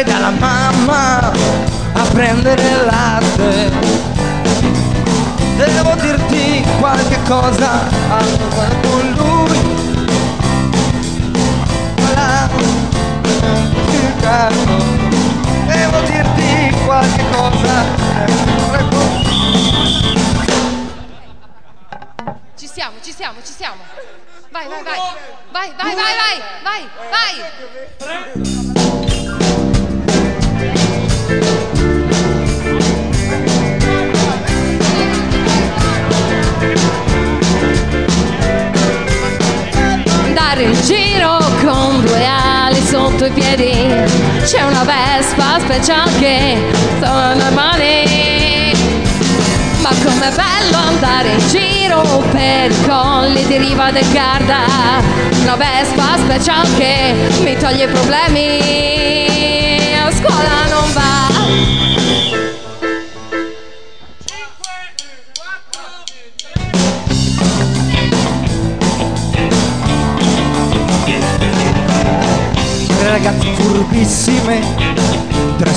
Fatti mandare dalla mamma a prendere il latte. Devo dirti qualche cosa allora con lui. Voilà. Devo dirti qualche cosa. allora con- Ci siamo, ci siamo, ci siamo. Vai, vai, vai. Vai, vai, vai, vai, vai, vai. Andare in giro con due ali sotto i piedi C'è una vespa speciale che sono le mani Ma com'è bello andare in giro per i colli di riva del Garda. Una Vespa special che mi toglie i problemi.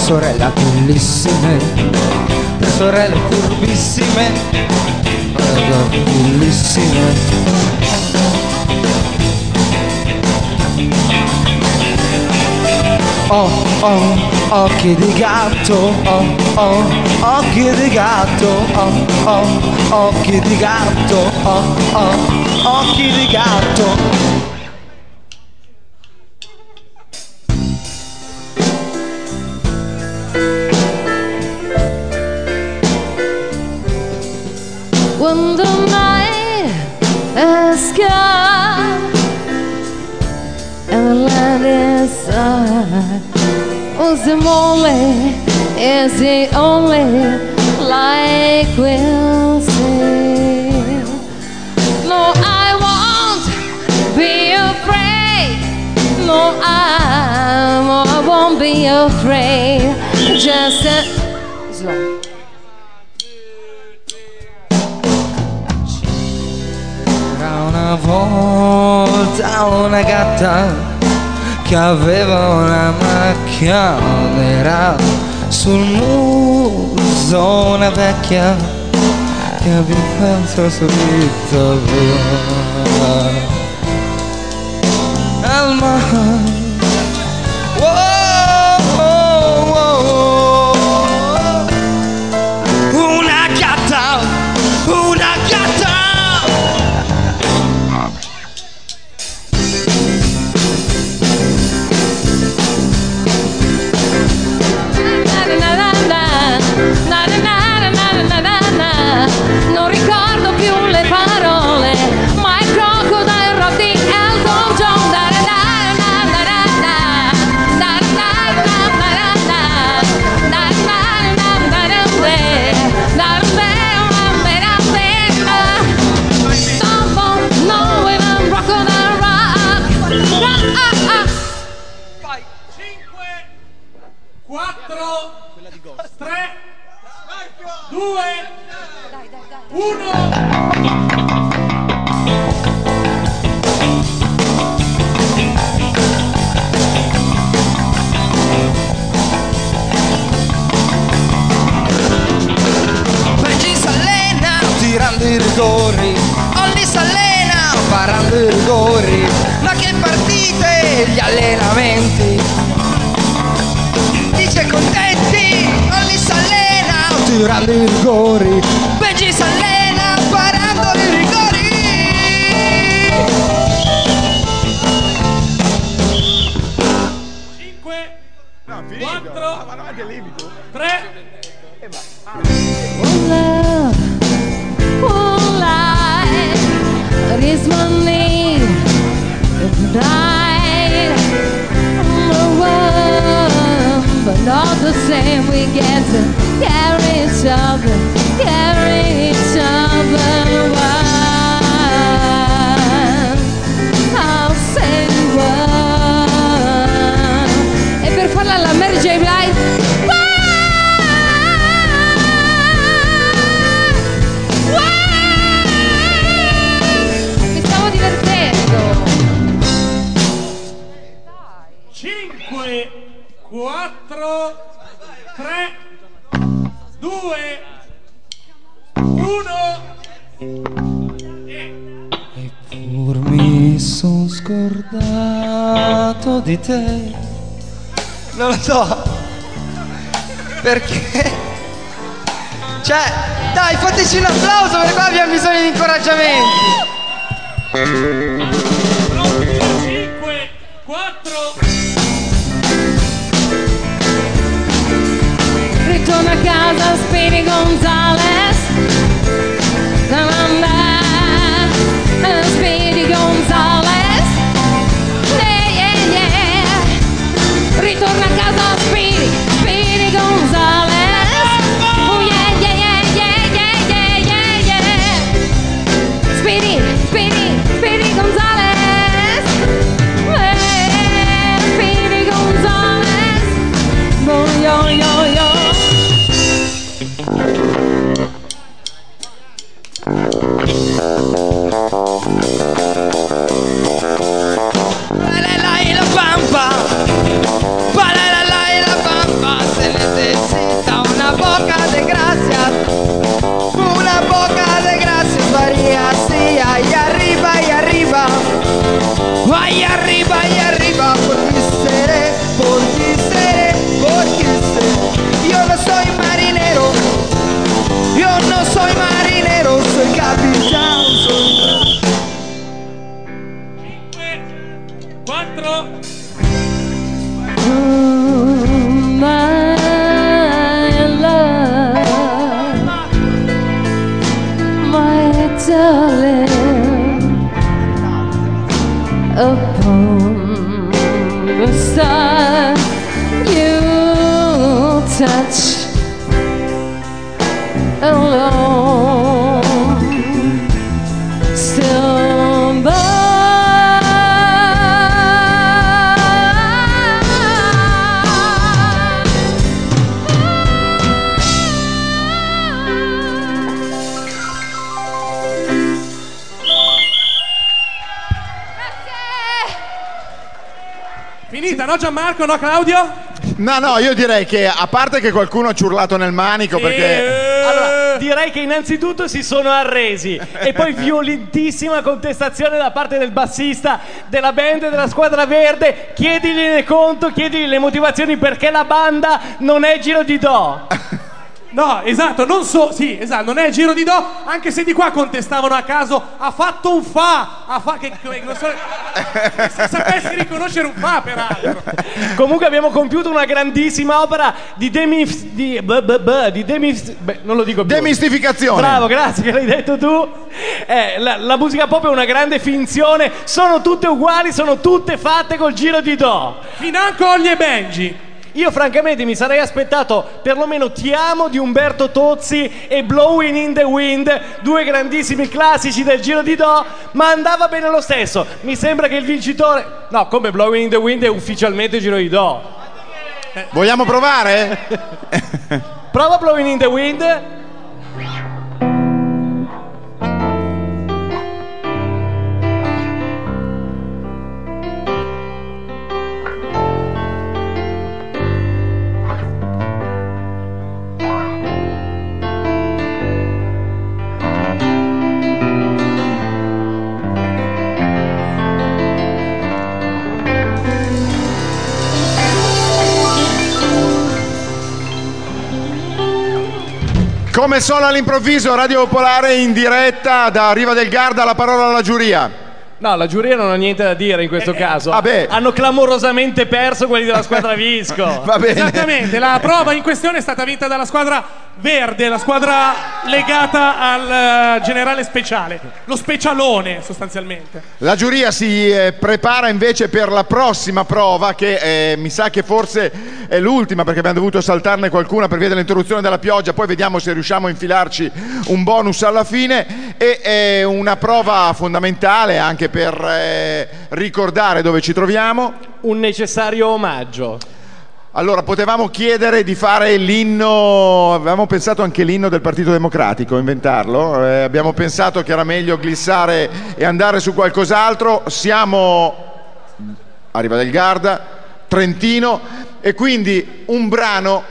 Tre sorelle bellissime, tre sorelle furbissime, tre bellissime. Oh, oh, occhi di gatto, oh, oh, occhi di gatto, oh, oh, occhi di gatto, oh, oh, occhi di gatto. Was the only, is the only like we'll see. No, I won't be afraid. No, I, I won't be afraid. Just a slow. Una volta una gatta che aveva una macchia nera sul muso una vecchia che aveva subito via al mare. Rigori. Olli s'allena. Parando i rigori. Ma che partite. Gli allenamenti. Dice contenti. Olli s'allena. Tirando i rigori. Benji s'allena Anche lì, tu. 3 Oh love, oh life, it is my need tonight. Oh, oh, but not the same. We get to carry each other, carry each other. One. I'll say one. E per farla alla Mary J. Blige. 5 4 3 2 1 Pur mi son scordato di te. Non lo so. Perché? Cioè Dai fateci un applauso perché qua abbiamo bisogno di incoraggiamenti casa Speedy Gonzales Gianmarco, no Claudio? No, no, io direi che a parte che qualcuno ci ha urlato nel manico perché... Allora, direi che innanzitutto si sono arresi e poi violentissima contestazione da parte del bassista della band della squadra verde. Chiedigliene conto, chiedigli le motivazioni perché la banda non è giro di do. No, esatto, non so, sì, esatto, non è il giro di do, anche se di qua contestavano a caso, ha fatto un fa, ha fa, che, che- non so, se sapessi riconoscere un fa peraltro. Comunque abbiamo compiuto una grandissima opera di demi di, b- b- b- di demi beh, non lo dico più. Demistificazione. Bravo, grazie che l'hai detto tu. Eh, la, la musica pop è una grande finzione, sono tutte uguali, sono tutte fatte col giro di do. Financo Olli e Benji. Io francamente mi sarei aspettato perlomeno Ti amo di Umberto Tozzi e Blowing in the Wind, due grandissimi classici del giro di do, ma andava bene lo stesso. Mi sembra che il vincitore... No, come Blowing in the Wind è ufficialmente giro di do. Vogliamo provare? Prova Blowing in the Wind. Come sono all'improvviso, Radio Popolare in diretta da Riva del Garda, la parola alla giuria. No, la giuria non ha niente da dire in questo caso. vabbè. Hanno clamorosamente perso quelli della squadra Visco. Va bene. Esattamente, la prova in questione è stata vinta dalla squadra verde, la squadra legata al eh, generale speciale, lo specialone sostanzialmente. La giuria si eh, prepara invece per la prossima prova che eh, mi sa che forse è l'ultima perché abbiamo dovuto saltarne qualcuna per via dell'interruzione della pioggia, poi vediamo se riusciamo a infilarci un bonus alla fine e è una prova fondamentale anche per eh, ricordare dove ci troviamo. Un necessario omaggio. Allora, potevamo chiedere di fare l'inno, avevamo pensato anche l'inno del Partito Democratico, inventarlo, Eh, abbiamo pensato che era meglio glissare e andare su qualcos'altro, siamo a Riva del Garda, Trentino, e quindi un brano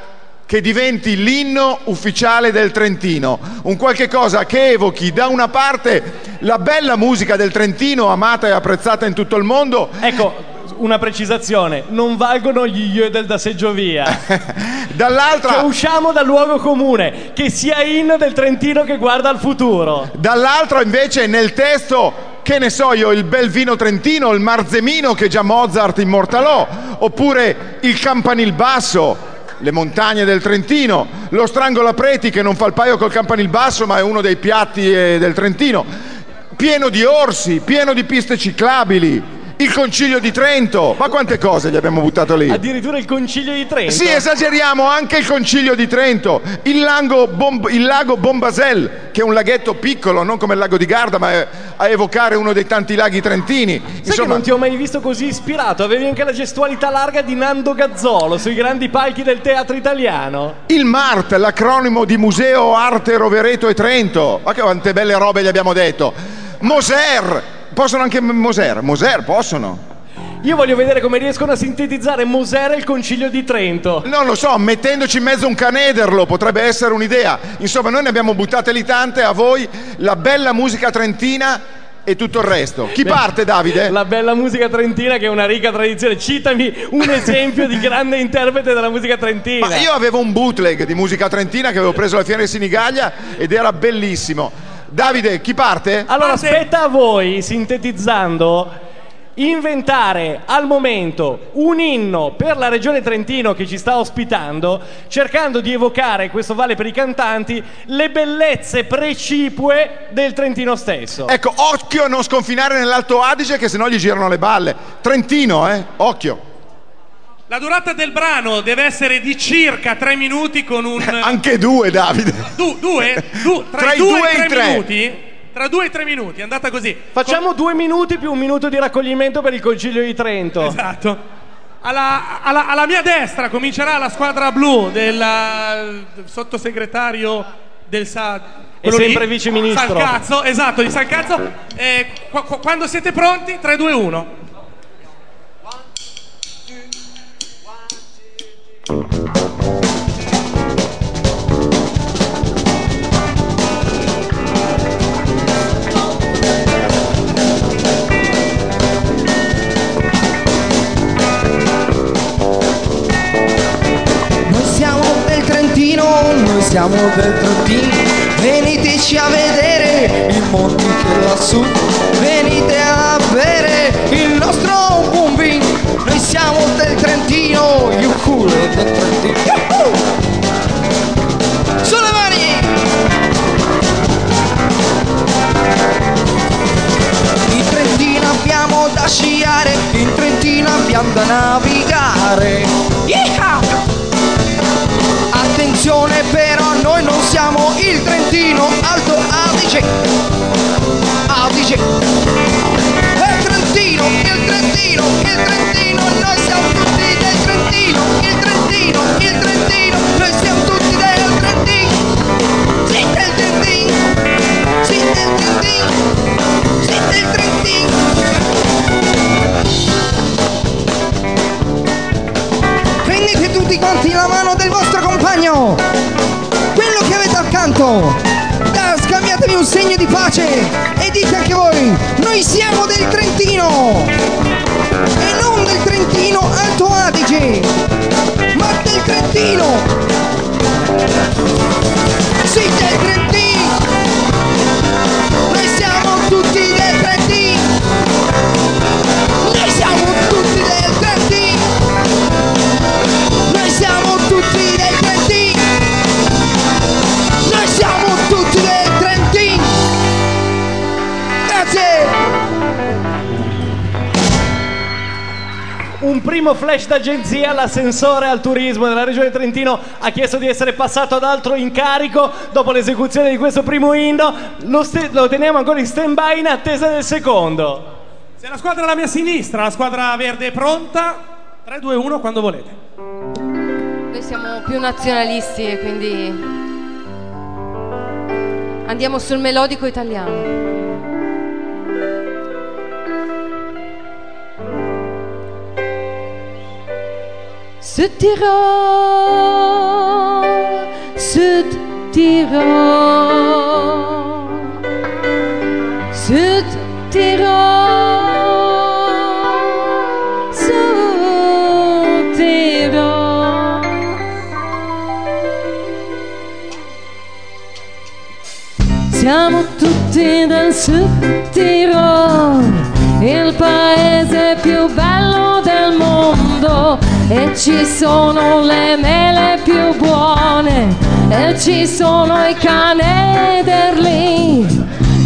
che diventi l'inno ufficiale del Trentino, un qualche cosa che evochi da una parte la bella musica del Trentino, amata e apprezzata in tutto il mondo, Ecco, una precisazione, non valgono gli Yodel da seggiovia. dall'altra... Cioè, usciamo dal luogo comune, che sia inno del Trentino che guarda al futuro. Dall'altro invece nel testo, che ne so io, il bel vino trentino, il marzemino che già Mozart immortalò, oppure il campanil basso, le montagne del Trentino, lo strangolapreti che non fa il paio col campanil basso ma è uno dei piatti eh, del Trentino, pieno di orsi, pieno di piste ciclabili, il concilio di Trento, ma quante cose gli abbiamo buttato lì? Addirittura il concilio di Trento. Sì, esageriamo anche il concilio di Trento, il, lago Bom- il lago Bombasel, che è un laghetto piccolo, non come il lago di Garda, ma è a evocare uno dei tanti laghi trentini. Sai che non ti ho mai visto così ispirato? Avevi anche la gestualità larga di Nando Gazzolo sui grandi palchi del teatro italiano. il MART, l'acronimo di Museo Arte Rovereto e Trento. Ma che quante belle robe gli abbiamo detto. Moser, possono anche Moser, Moser possono. Io voglio vedere come riescono a sintetizzare Moser e il concilio di Trento. Non lo so, mettendoci in mezzo un canederlo potrebbe essere un'idea. Insomma, noi ne abbiamo buttate lì tante, a voi la bella musica trentina e tutto il resto. Chi parte, Davide? La bella musica trentina che è una ricca tradizione. Citami un esempio di grande interprete della musica trentina. Ma io avevo un bootleg di musica trentina che avevo preso alla Fiera di Sinigaglia ed era bellissimo. Davide, chi parte? Allora, Parte. aspetta a voi, sintetizzando, inventare al momento un inno per la regione Trentino che ci sta ospitando, cercando di evocare, questo vale per i cantanti, le bellezze precipue del Trentino stesso. Ecco, occhio a non sconfinare nell'Alto Adige che sennò gli girano le balle. Trentino, eh? Occhio. La durata del brano deve essere di circa tre minuti con un... Anche due, Davide. Du- due? Du- tra, Tra i i due due e e i i tre tre. minuti? Tra due e tre minuti, è andata così. Facciamo due minuti più un minuto di raccoglimento per il Concilio di Trento. Esatto. Alla, alla- alla mia destra comincerà la squadra blu del eh, sottosegretario del Sa... lì. sempre viceministro. San Cazzo, esatto, di San Cazzo. Eh, qu- qu- quando siete pronti, 3, 2, 1. Siamo del Trentino, veniteci a vedere i monti che lassù, venite a bere il nostro buon vino, noi siamo del Trentino, del Trentino. Yuhu! Sulle mani! In Trentino abbiamo da sciare, in Trentino abbiamo da navigare. Yeehaw! Attenzione però noi non siamo il Trentino Alto Adige Adige primo flash d'agenzia, l'assessore al turismo della regione Trentino ha chiesto di essere passato ad altro incarico dopo l'esecuzione di questo primo inno. Lo, ste- lo teniamo ancora in stand by in attesa del secondo. Se la squadra alla mia sinistra, la squadra verde è pronta, 3, 2, 1 quando volete. Noi siamo più nazionalisti e quindi andiamo sul melodico italiano. Sud Tirol, Sud Tirol, Sud Tirol, Sud Tirol. Siamo tutti del Sud Tirol, il paese più bello del mondo e ci sono le mele più buone e ci sono i canederli.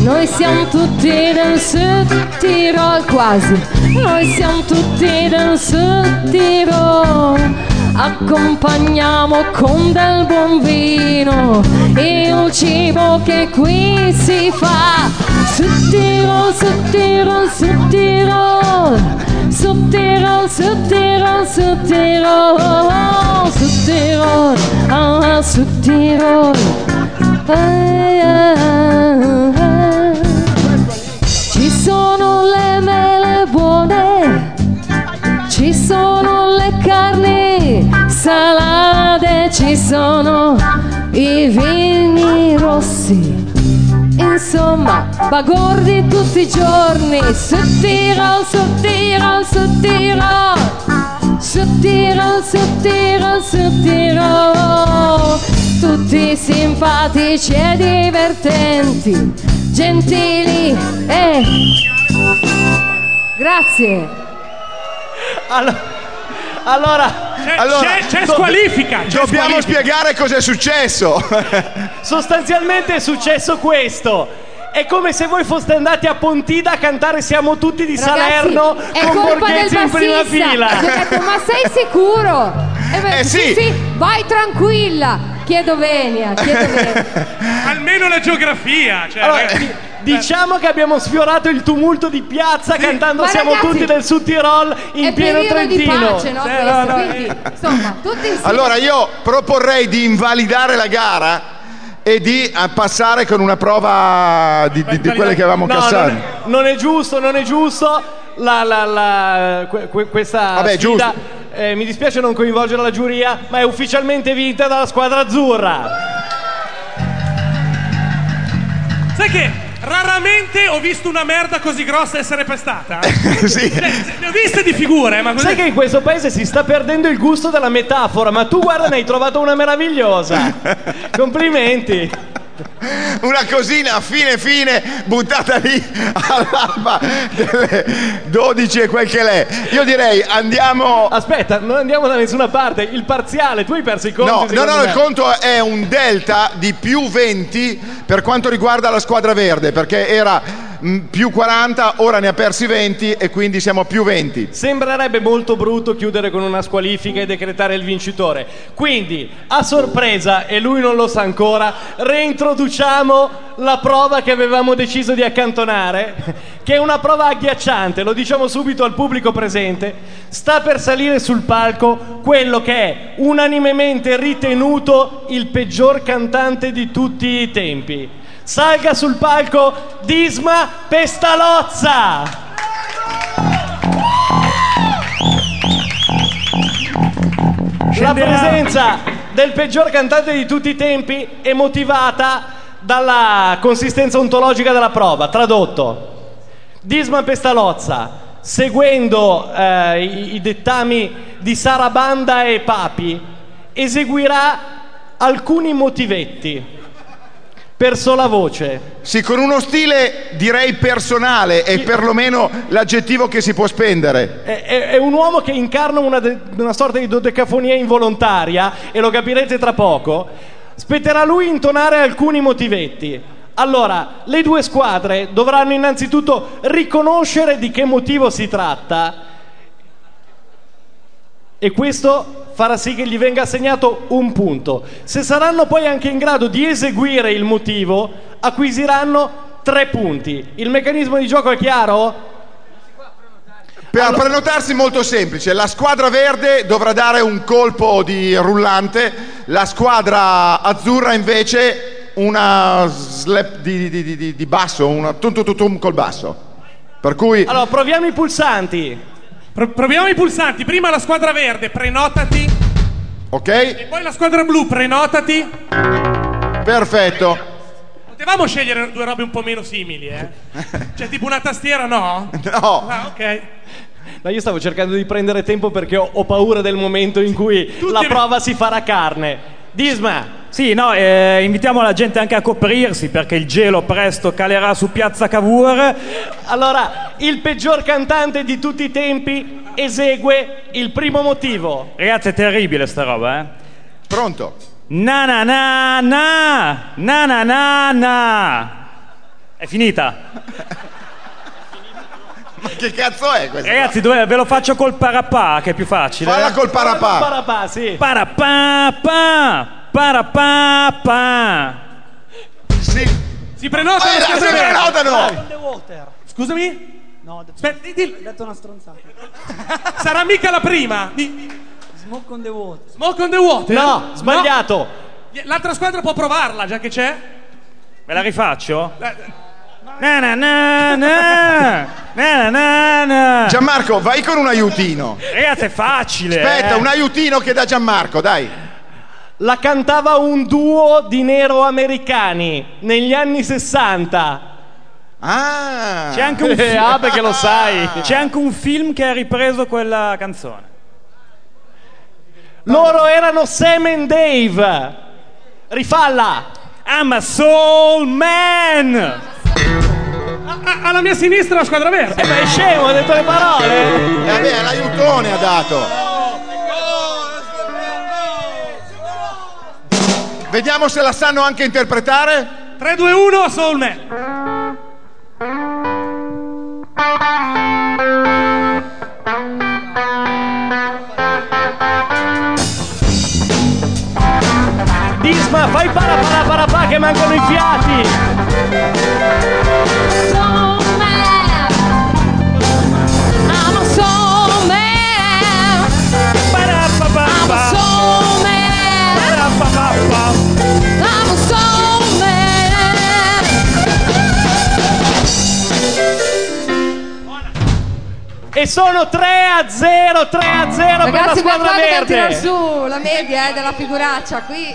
Noi siamo tutti del Sud Tirol, quasi. Noi siamo tutti del Sud Tirol. Accompagniamo con del buon vino il cibo che qui si fa. Sud Tirol, Sud Tirol, Sud Tirol. Sud Tirol, Sud Tirol, Sud Tirol. Sud Tirol, ah, Sud Tirol. Ai, ai, ai. Ci sono le mele buone, ci sono le carni salate, ci sono i vini rossi. Insomma, bagordi tutti i giorni, su Tirol, su Tirol, su Tirol. Su Tirol, su Tirol, su Tirol. Tutti simpatici e divertenti, gentili e... Grazie. Allora, allora, C'è, Allora, c'è- c'è squalifica. c'è Dobbiamo squalifica. spiegare cos'è successo. sostanzialmente è successo questo. È come se voi foste andati a Pontida a cantare Siamo tutti di Ragazzi, Salerno è con colpa Borghezzi del in prima bassista. fila. Gli ho detto, ma sei sicuro? E beh, Eh, sì. vai tranquilla. Chiedo venia, chiedo venia. Almeno la geografia. Cioè, Allora, diciamo che abbiamo sfiorato il tumulto di piazza cantando Ma Siamo ragazzi, tutti del Sud Tirol in pieno Trentino. pace, no? Sì, no, no, quindi, insomma, insieme. Allora io proporrei di invalidare la gara e di eh, passare con una prova di, di- di quelle che avevamo No, cassato. non è, non è giusto, non è giusto. La, la- la- que- que- questa Vabbè, sfida, giusto. eh, mi dispiace non coinvolgere la giuria, ma è ufficialmente vinta dalla squadra azzurra. sai che raramente ho visto una merda così grossa essere pestata? sì. Cioè, ne ho viste di figure, ma così... Sai che in questo paese si sta perdendo il gusto della metafora, ma tu guarda ne hai trovato una meravigliosa. Complimenti. Una cosina fine fine buttata lì all'alba delle 12 e quel che l'è. Io direi andiamo. Aspetta, non andiamo da nessuna parte. Il parziale, tu hai perso i conti. No, no, no, me. il conto è un delta di più 20 per quanto riguarda la squadra verde, perché era più 40, ora ne ha persi 20 e quindi siamo a più 20. Sembrerebbe molto brutto chiudere con una squalifica e decretare il vincitore. Quindi, a sorpresa, e lui non lo sa ancora, reintroduciamo la prova che avevamo deciso di accantonare, che è una prova agghiacciante, lo diciamo subito al pubblico presente. Sta per salire sul palco quello che è unanimemente ritenuto il peggior cantante di tutti i tempi. Salga sul palco Disma Pestalozza! La presenza del peggior cantante di tutti i tempi è motivata dalla consistenza ontologica della prova. Tradotto, Disma Pestalozza, seguendo eh, i, i dettami di Sarabanda e Papi, eseguirà alcuni motivetti per sola voce. Sì, con uno stile direi personale e perlomeno l'aggettivo che si può spendere. È, è- è un uomo che incarna una, de- una sorta di dodecafonia involontaria e lo capirete tra poco. Spetterà a lui intonare alcuni motivetti. Allora, le due squadre dovranno innanzitutto riconoscere di che motivo si tratta e questo farà sì che gli venga assegnato un punto. Se saranno poi anche in grado di eseguire il motivo, acquisiranno tre punti. Il meccanismo di gioco è chiaro? Per prenotarsi molto semplice, la squadra verde dovrà dare un colpo di rullante, la squadra azzurra invece una slap di, di- di- di- basso, una tum tum tum tum col basso. Per cui Allora, proviamo i pulsanti. Pro- proviamo i pulsanti. Prima la squadra verde, prenotati. Ok? E poi la squadra blu, prenotati. Perfetto. Potevamo scegliere due robe un po' meno simili, eh? Cioè, tipo una tastiera, no? No. Ah, ok. No, io stavo cercando di prendere tempo perché ho, ho paura del momento in cui la prova si farà carne. Disma, Sì, no, eh, invitiamo la gente anche a coprirsi perché il gelo presto calerà su Piazza Cavour. allora, il peggior cantante di tutti i tempi esegue il primo motivo. Ragazzi, è terribile sta roba, eh. Pronto? Na na na na na na na na. È finita. Ma che cazzo è questo? Ragazzi, dove- ve lo faccio col parapà, che è più facile. Falla col parapà. Parapà, sì. Parapà, pa, parapà, pa. Sì. Si prenota Eh, la si prenotano! Scusami? No, ho Aspetta, di- di- detto una stronzata. sarà mica la prima. Di- Smoke on the water. Smoke on the water? No, sbagliato. No. L'altra squadra può provarla, già che c'è. Ve la rifaccio? Eh, Na na na na na na na. Gianmarco, vai con un aiutino. Ragazzi, è facile. Aspetta, eh. un aiutino che da Gianmarco, dai. La cantava un duo di nero-americani negli anni 60. Ah. C'è anche un Eh, film. ah, perché lo sai. C'è anche un film che ha ripreso quella canzone. Loro erano Sam and Dave. Rifalla. I'm a soul man. Alla mia sinistra la squadra verde. Eh, beh, è scemo, ha detto le parole. Eh, vabbè, l'aiutone ha dato. Vediamo se la sanno anche interpretare. 3, 2, 1, Solme. Man. Disma, fai para para para pa che mancano i fiati. E sono 3 a 0, 3 a 0 Ragazzi, per la squadra verde. Ragazzi, su la media eh, della figuraccia qui.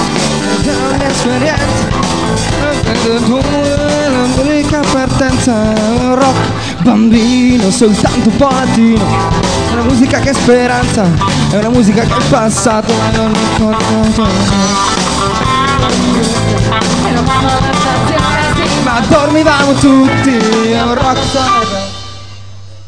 Mia esperienza L'unica partenza Rock bambino Soltanto un pochettino È una musica che è speranza È una musica che è passato E non stazione sì. Ma dormivamo tutti È un rock star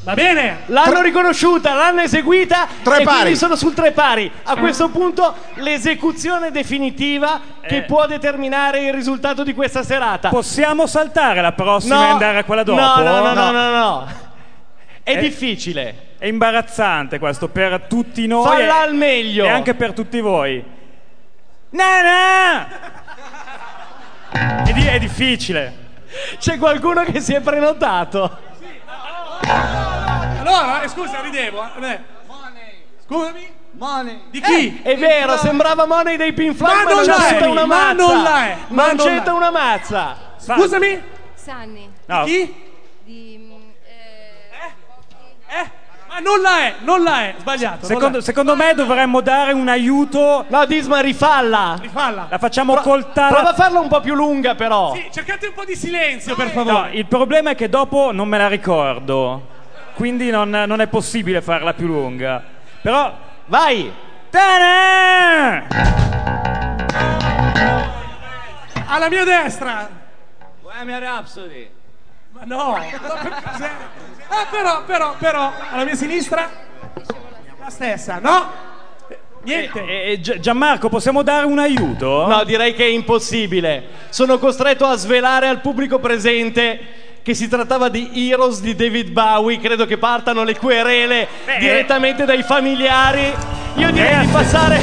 Va bene. L'hanno riconosciuta, l'hanno eseguita Tre e pari. quindi sono sul tre pari. A questo punto l'esecuzione definitiva che Eh. può determinare il risultato di questa serata. Possiamo saltare la prossima e andare a quella dopo? No, no, no, no, no, no. È Eh. difficile. È imbarazzante questo per tutti noi. Falla e- al meglio. E anche per tutti voi. Na na! È, di- è difficile. C'è qualcuno che si è prenotato. Allora, eh, scusa, ridevo. eh. Scusami. Money. Di chi? È vero, sembrava Money dei Pink Floyd, Ma ma, non non la c'entra è, una ma mazza. non la è, ma Non è. una mazza. Scusami. Sanni. No. Chi? Di, mm, eh, Eh? Ma non la è, non la è. Sbagliato. Secondo, secondo me dovremmo dare un aiuto. No, Disma, rifalla. Rifalla. La facciamo col Prova a farla un po' più lunga, però. Sì, cercate un po' di silenzio, per No, favore. il problema è che dopo non me la ricordo. Quindi non, non è possibile farla più lunga. Però. Vai. Ta-da! Alla mia destra. Bohemian Rhapsody. Ma no. Ma per- cos'è? Ah, però, però, però. Alla mia sinistra. La stessa, no? Eh, Niente. Eh, eh, Gi- Gianmarco, possiamo dare un aiuto? No, direi che è impossibile. Sono costretto a svelare al pubblico presente che si trattava di Heroes di David Bowie. Credo che partano le querele Beh, direttamente dai familiari. Io direi di Eh, passare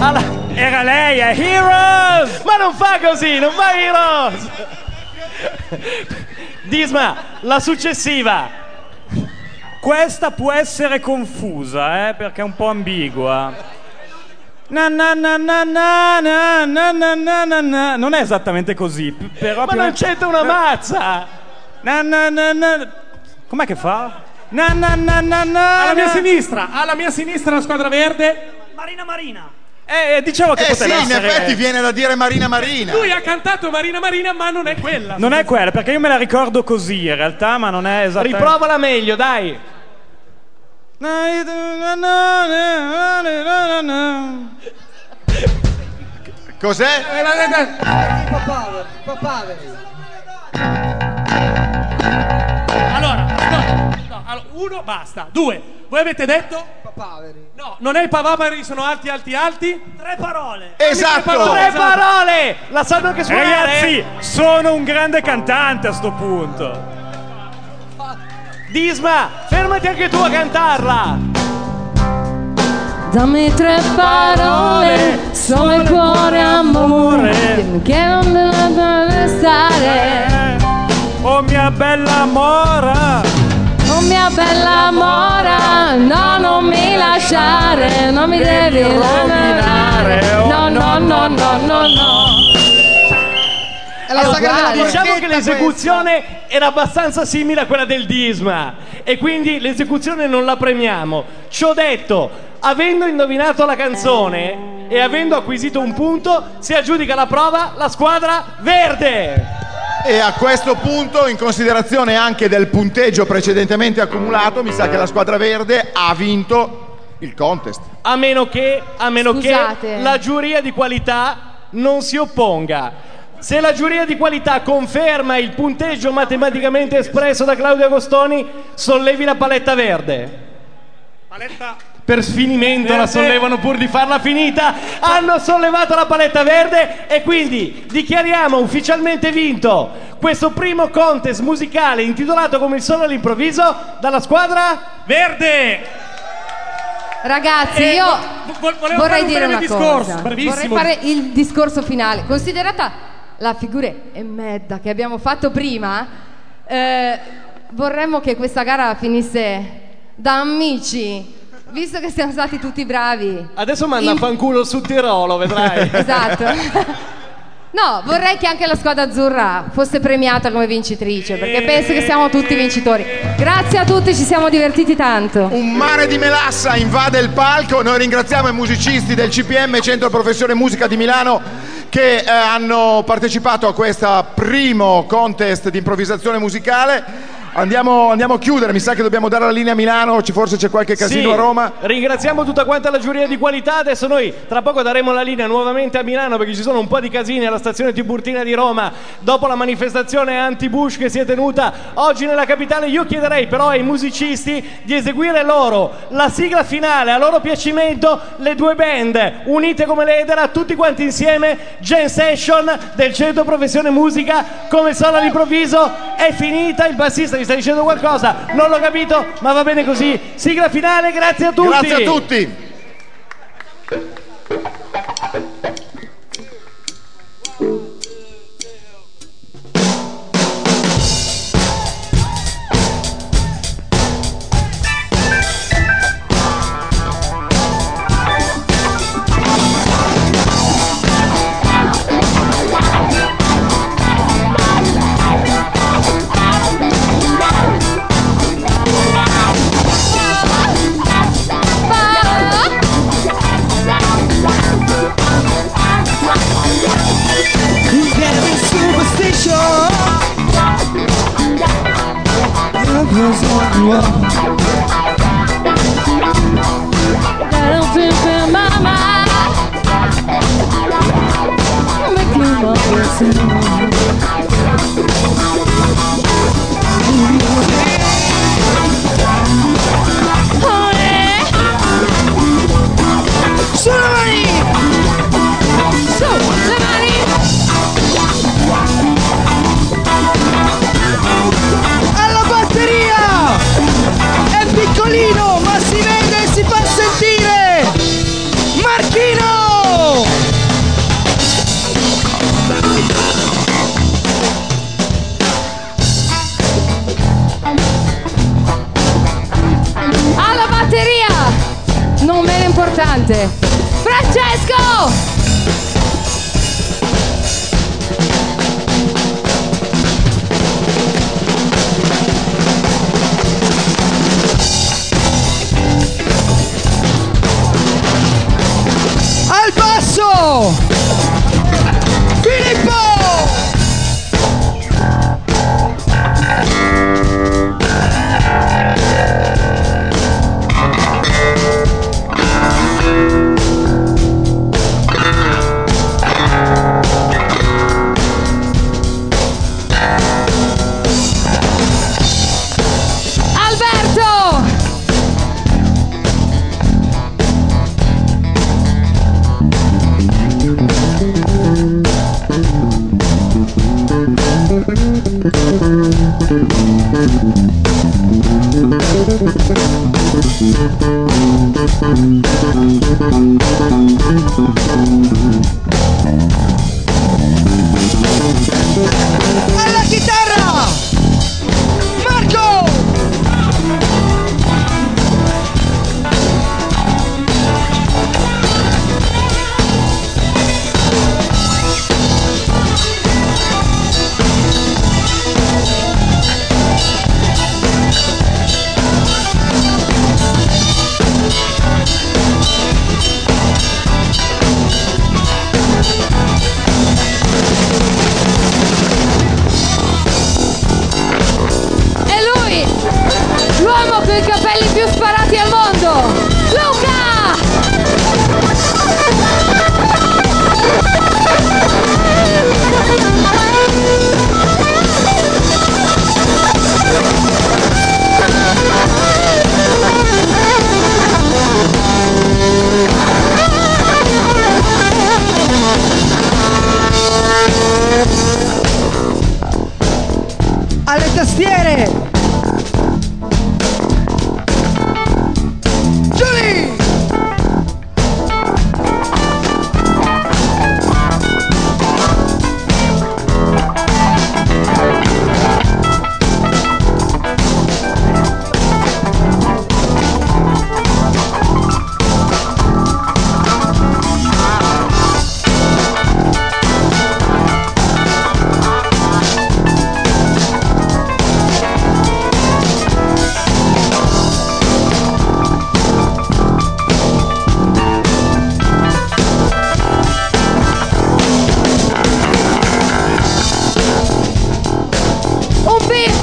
alla. Era lei, è Heroes! Ma non fa così, non fa Heroes! Disma, la successiva. Questa può essere confusa, eh, perché è un po' ambigua. Na na na na na na na na na na na. Non è esattamente così, però Ma non c'entra una mazza! Na na na na. Com'è che fa? Na na na na na. Alla mia sinistra, alla mia sinistra la squadra verde. Marina Marina. Eh, dicevo che Eh sì, poteva in essere effetti viene da dire Marina Marina. Lui ha cantato Marina Marina, ma non è quella. Non è quella, perché io me la ricordo così in realtà, ma non è esattamente Riprovala meglio, dai. Cos'è? Eh, Papaveri. Papaveri. Allora, no, no, allora, uno, basta. Due. Voi avete detto? Papaveri. No, non è i pavapari, sono alti, alti, alti. Tre parole. Esatto. Tre parole! La sanno anche suonare? Ragazzi, sono un grande cantante a sto punto. Disma, fermati anche tu a cantarla! Dammi tre parole, solo il cuore amore, che non deve stare. Oh mia bella mora. Oh mia bella mora, no non mi lasciare, non mi devi rovinare. oh, No, no, no, no, no, no. La sagra della. Diciamo che l'esecuzione era abbastanza simile a quella del Disma e quindi l'esecuzione non la premiamo. Ciò detto, avendo indovinato la canzone e avendo acquisito un punto, si aggiudica la prova la squadra verde. E a questo punto, in considerazione anche del punteggio precedentemente accumulato, mi sa che la squadra verde ha vinto il contest. A meno che, a meno che la giuria di qualità non si opponga. Se la giuria di qualità conferma il punteggio matematicamente espresso da Claudio Agostoni, sollevi la paletta verde. Paletta Per sfinimento la sollevano pur di farla finita. Hanno sollevato la paletta verde e quindi dichiariamo ufficialmente vinto questo primo contest musicale intitolato come il solo all'improvviso dalla squadra verde. Ragazzi, Eh, io vo- vo- volevo vorrei fare un dire una discorso, cosa. brevissimo. Vorrei fare il discorso finale. Considerata la figura e medda che abbiamo fatto prima, eh, vorremmo che questa gara finisse da amici, visto che siamo stati tutti bravi. Adesso manda In- fanculo su Tirolo, vedrai. Esatto. No, vorrei che anche la squadra azzurra fosse premiata come vincitrice, perché penso che siamo tutti vincitori. Grazie a tutti, ci siamo divertiti tanto. Un mare di melassa invade il palco. Noi ringraziamo i musicisti del CPM Centro Professione Musica di Milano che eh, hanno partecipato a questo primo contest di improvvisazione musicale. Andiamo, andiamo a chiudere, mi sa che dobbiamo dare la linea a Milano, forse c'è qualche casino Sì, a Roma. Ringraziamo tutta quanta la giuria di qualità. Adesso noi tra poco daremo la linea nuovamente a Milano perché ci sono un po' di casini alla stazione Tiburtina di Roma dopo la manifestazione anti-Bush che si è tenuta oggi nella capitale. Io chiederei però ai musicisti di eseguire loro la sigla finale a loro piacimento, le due band unite come l'Edera, tutti quanti insieme, Gen Session del Centro Professione Musica come solo all'improvviso è finita. Il bassista mi sta dicendo qualcosa, non l'ho capito, ma va bene così. Sigla finale, grazie a tutti. Grazie a tutti. Was on Oh!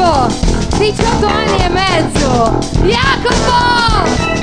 Jacopo, 18 anni e mezzo. Jacopo!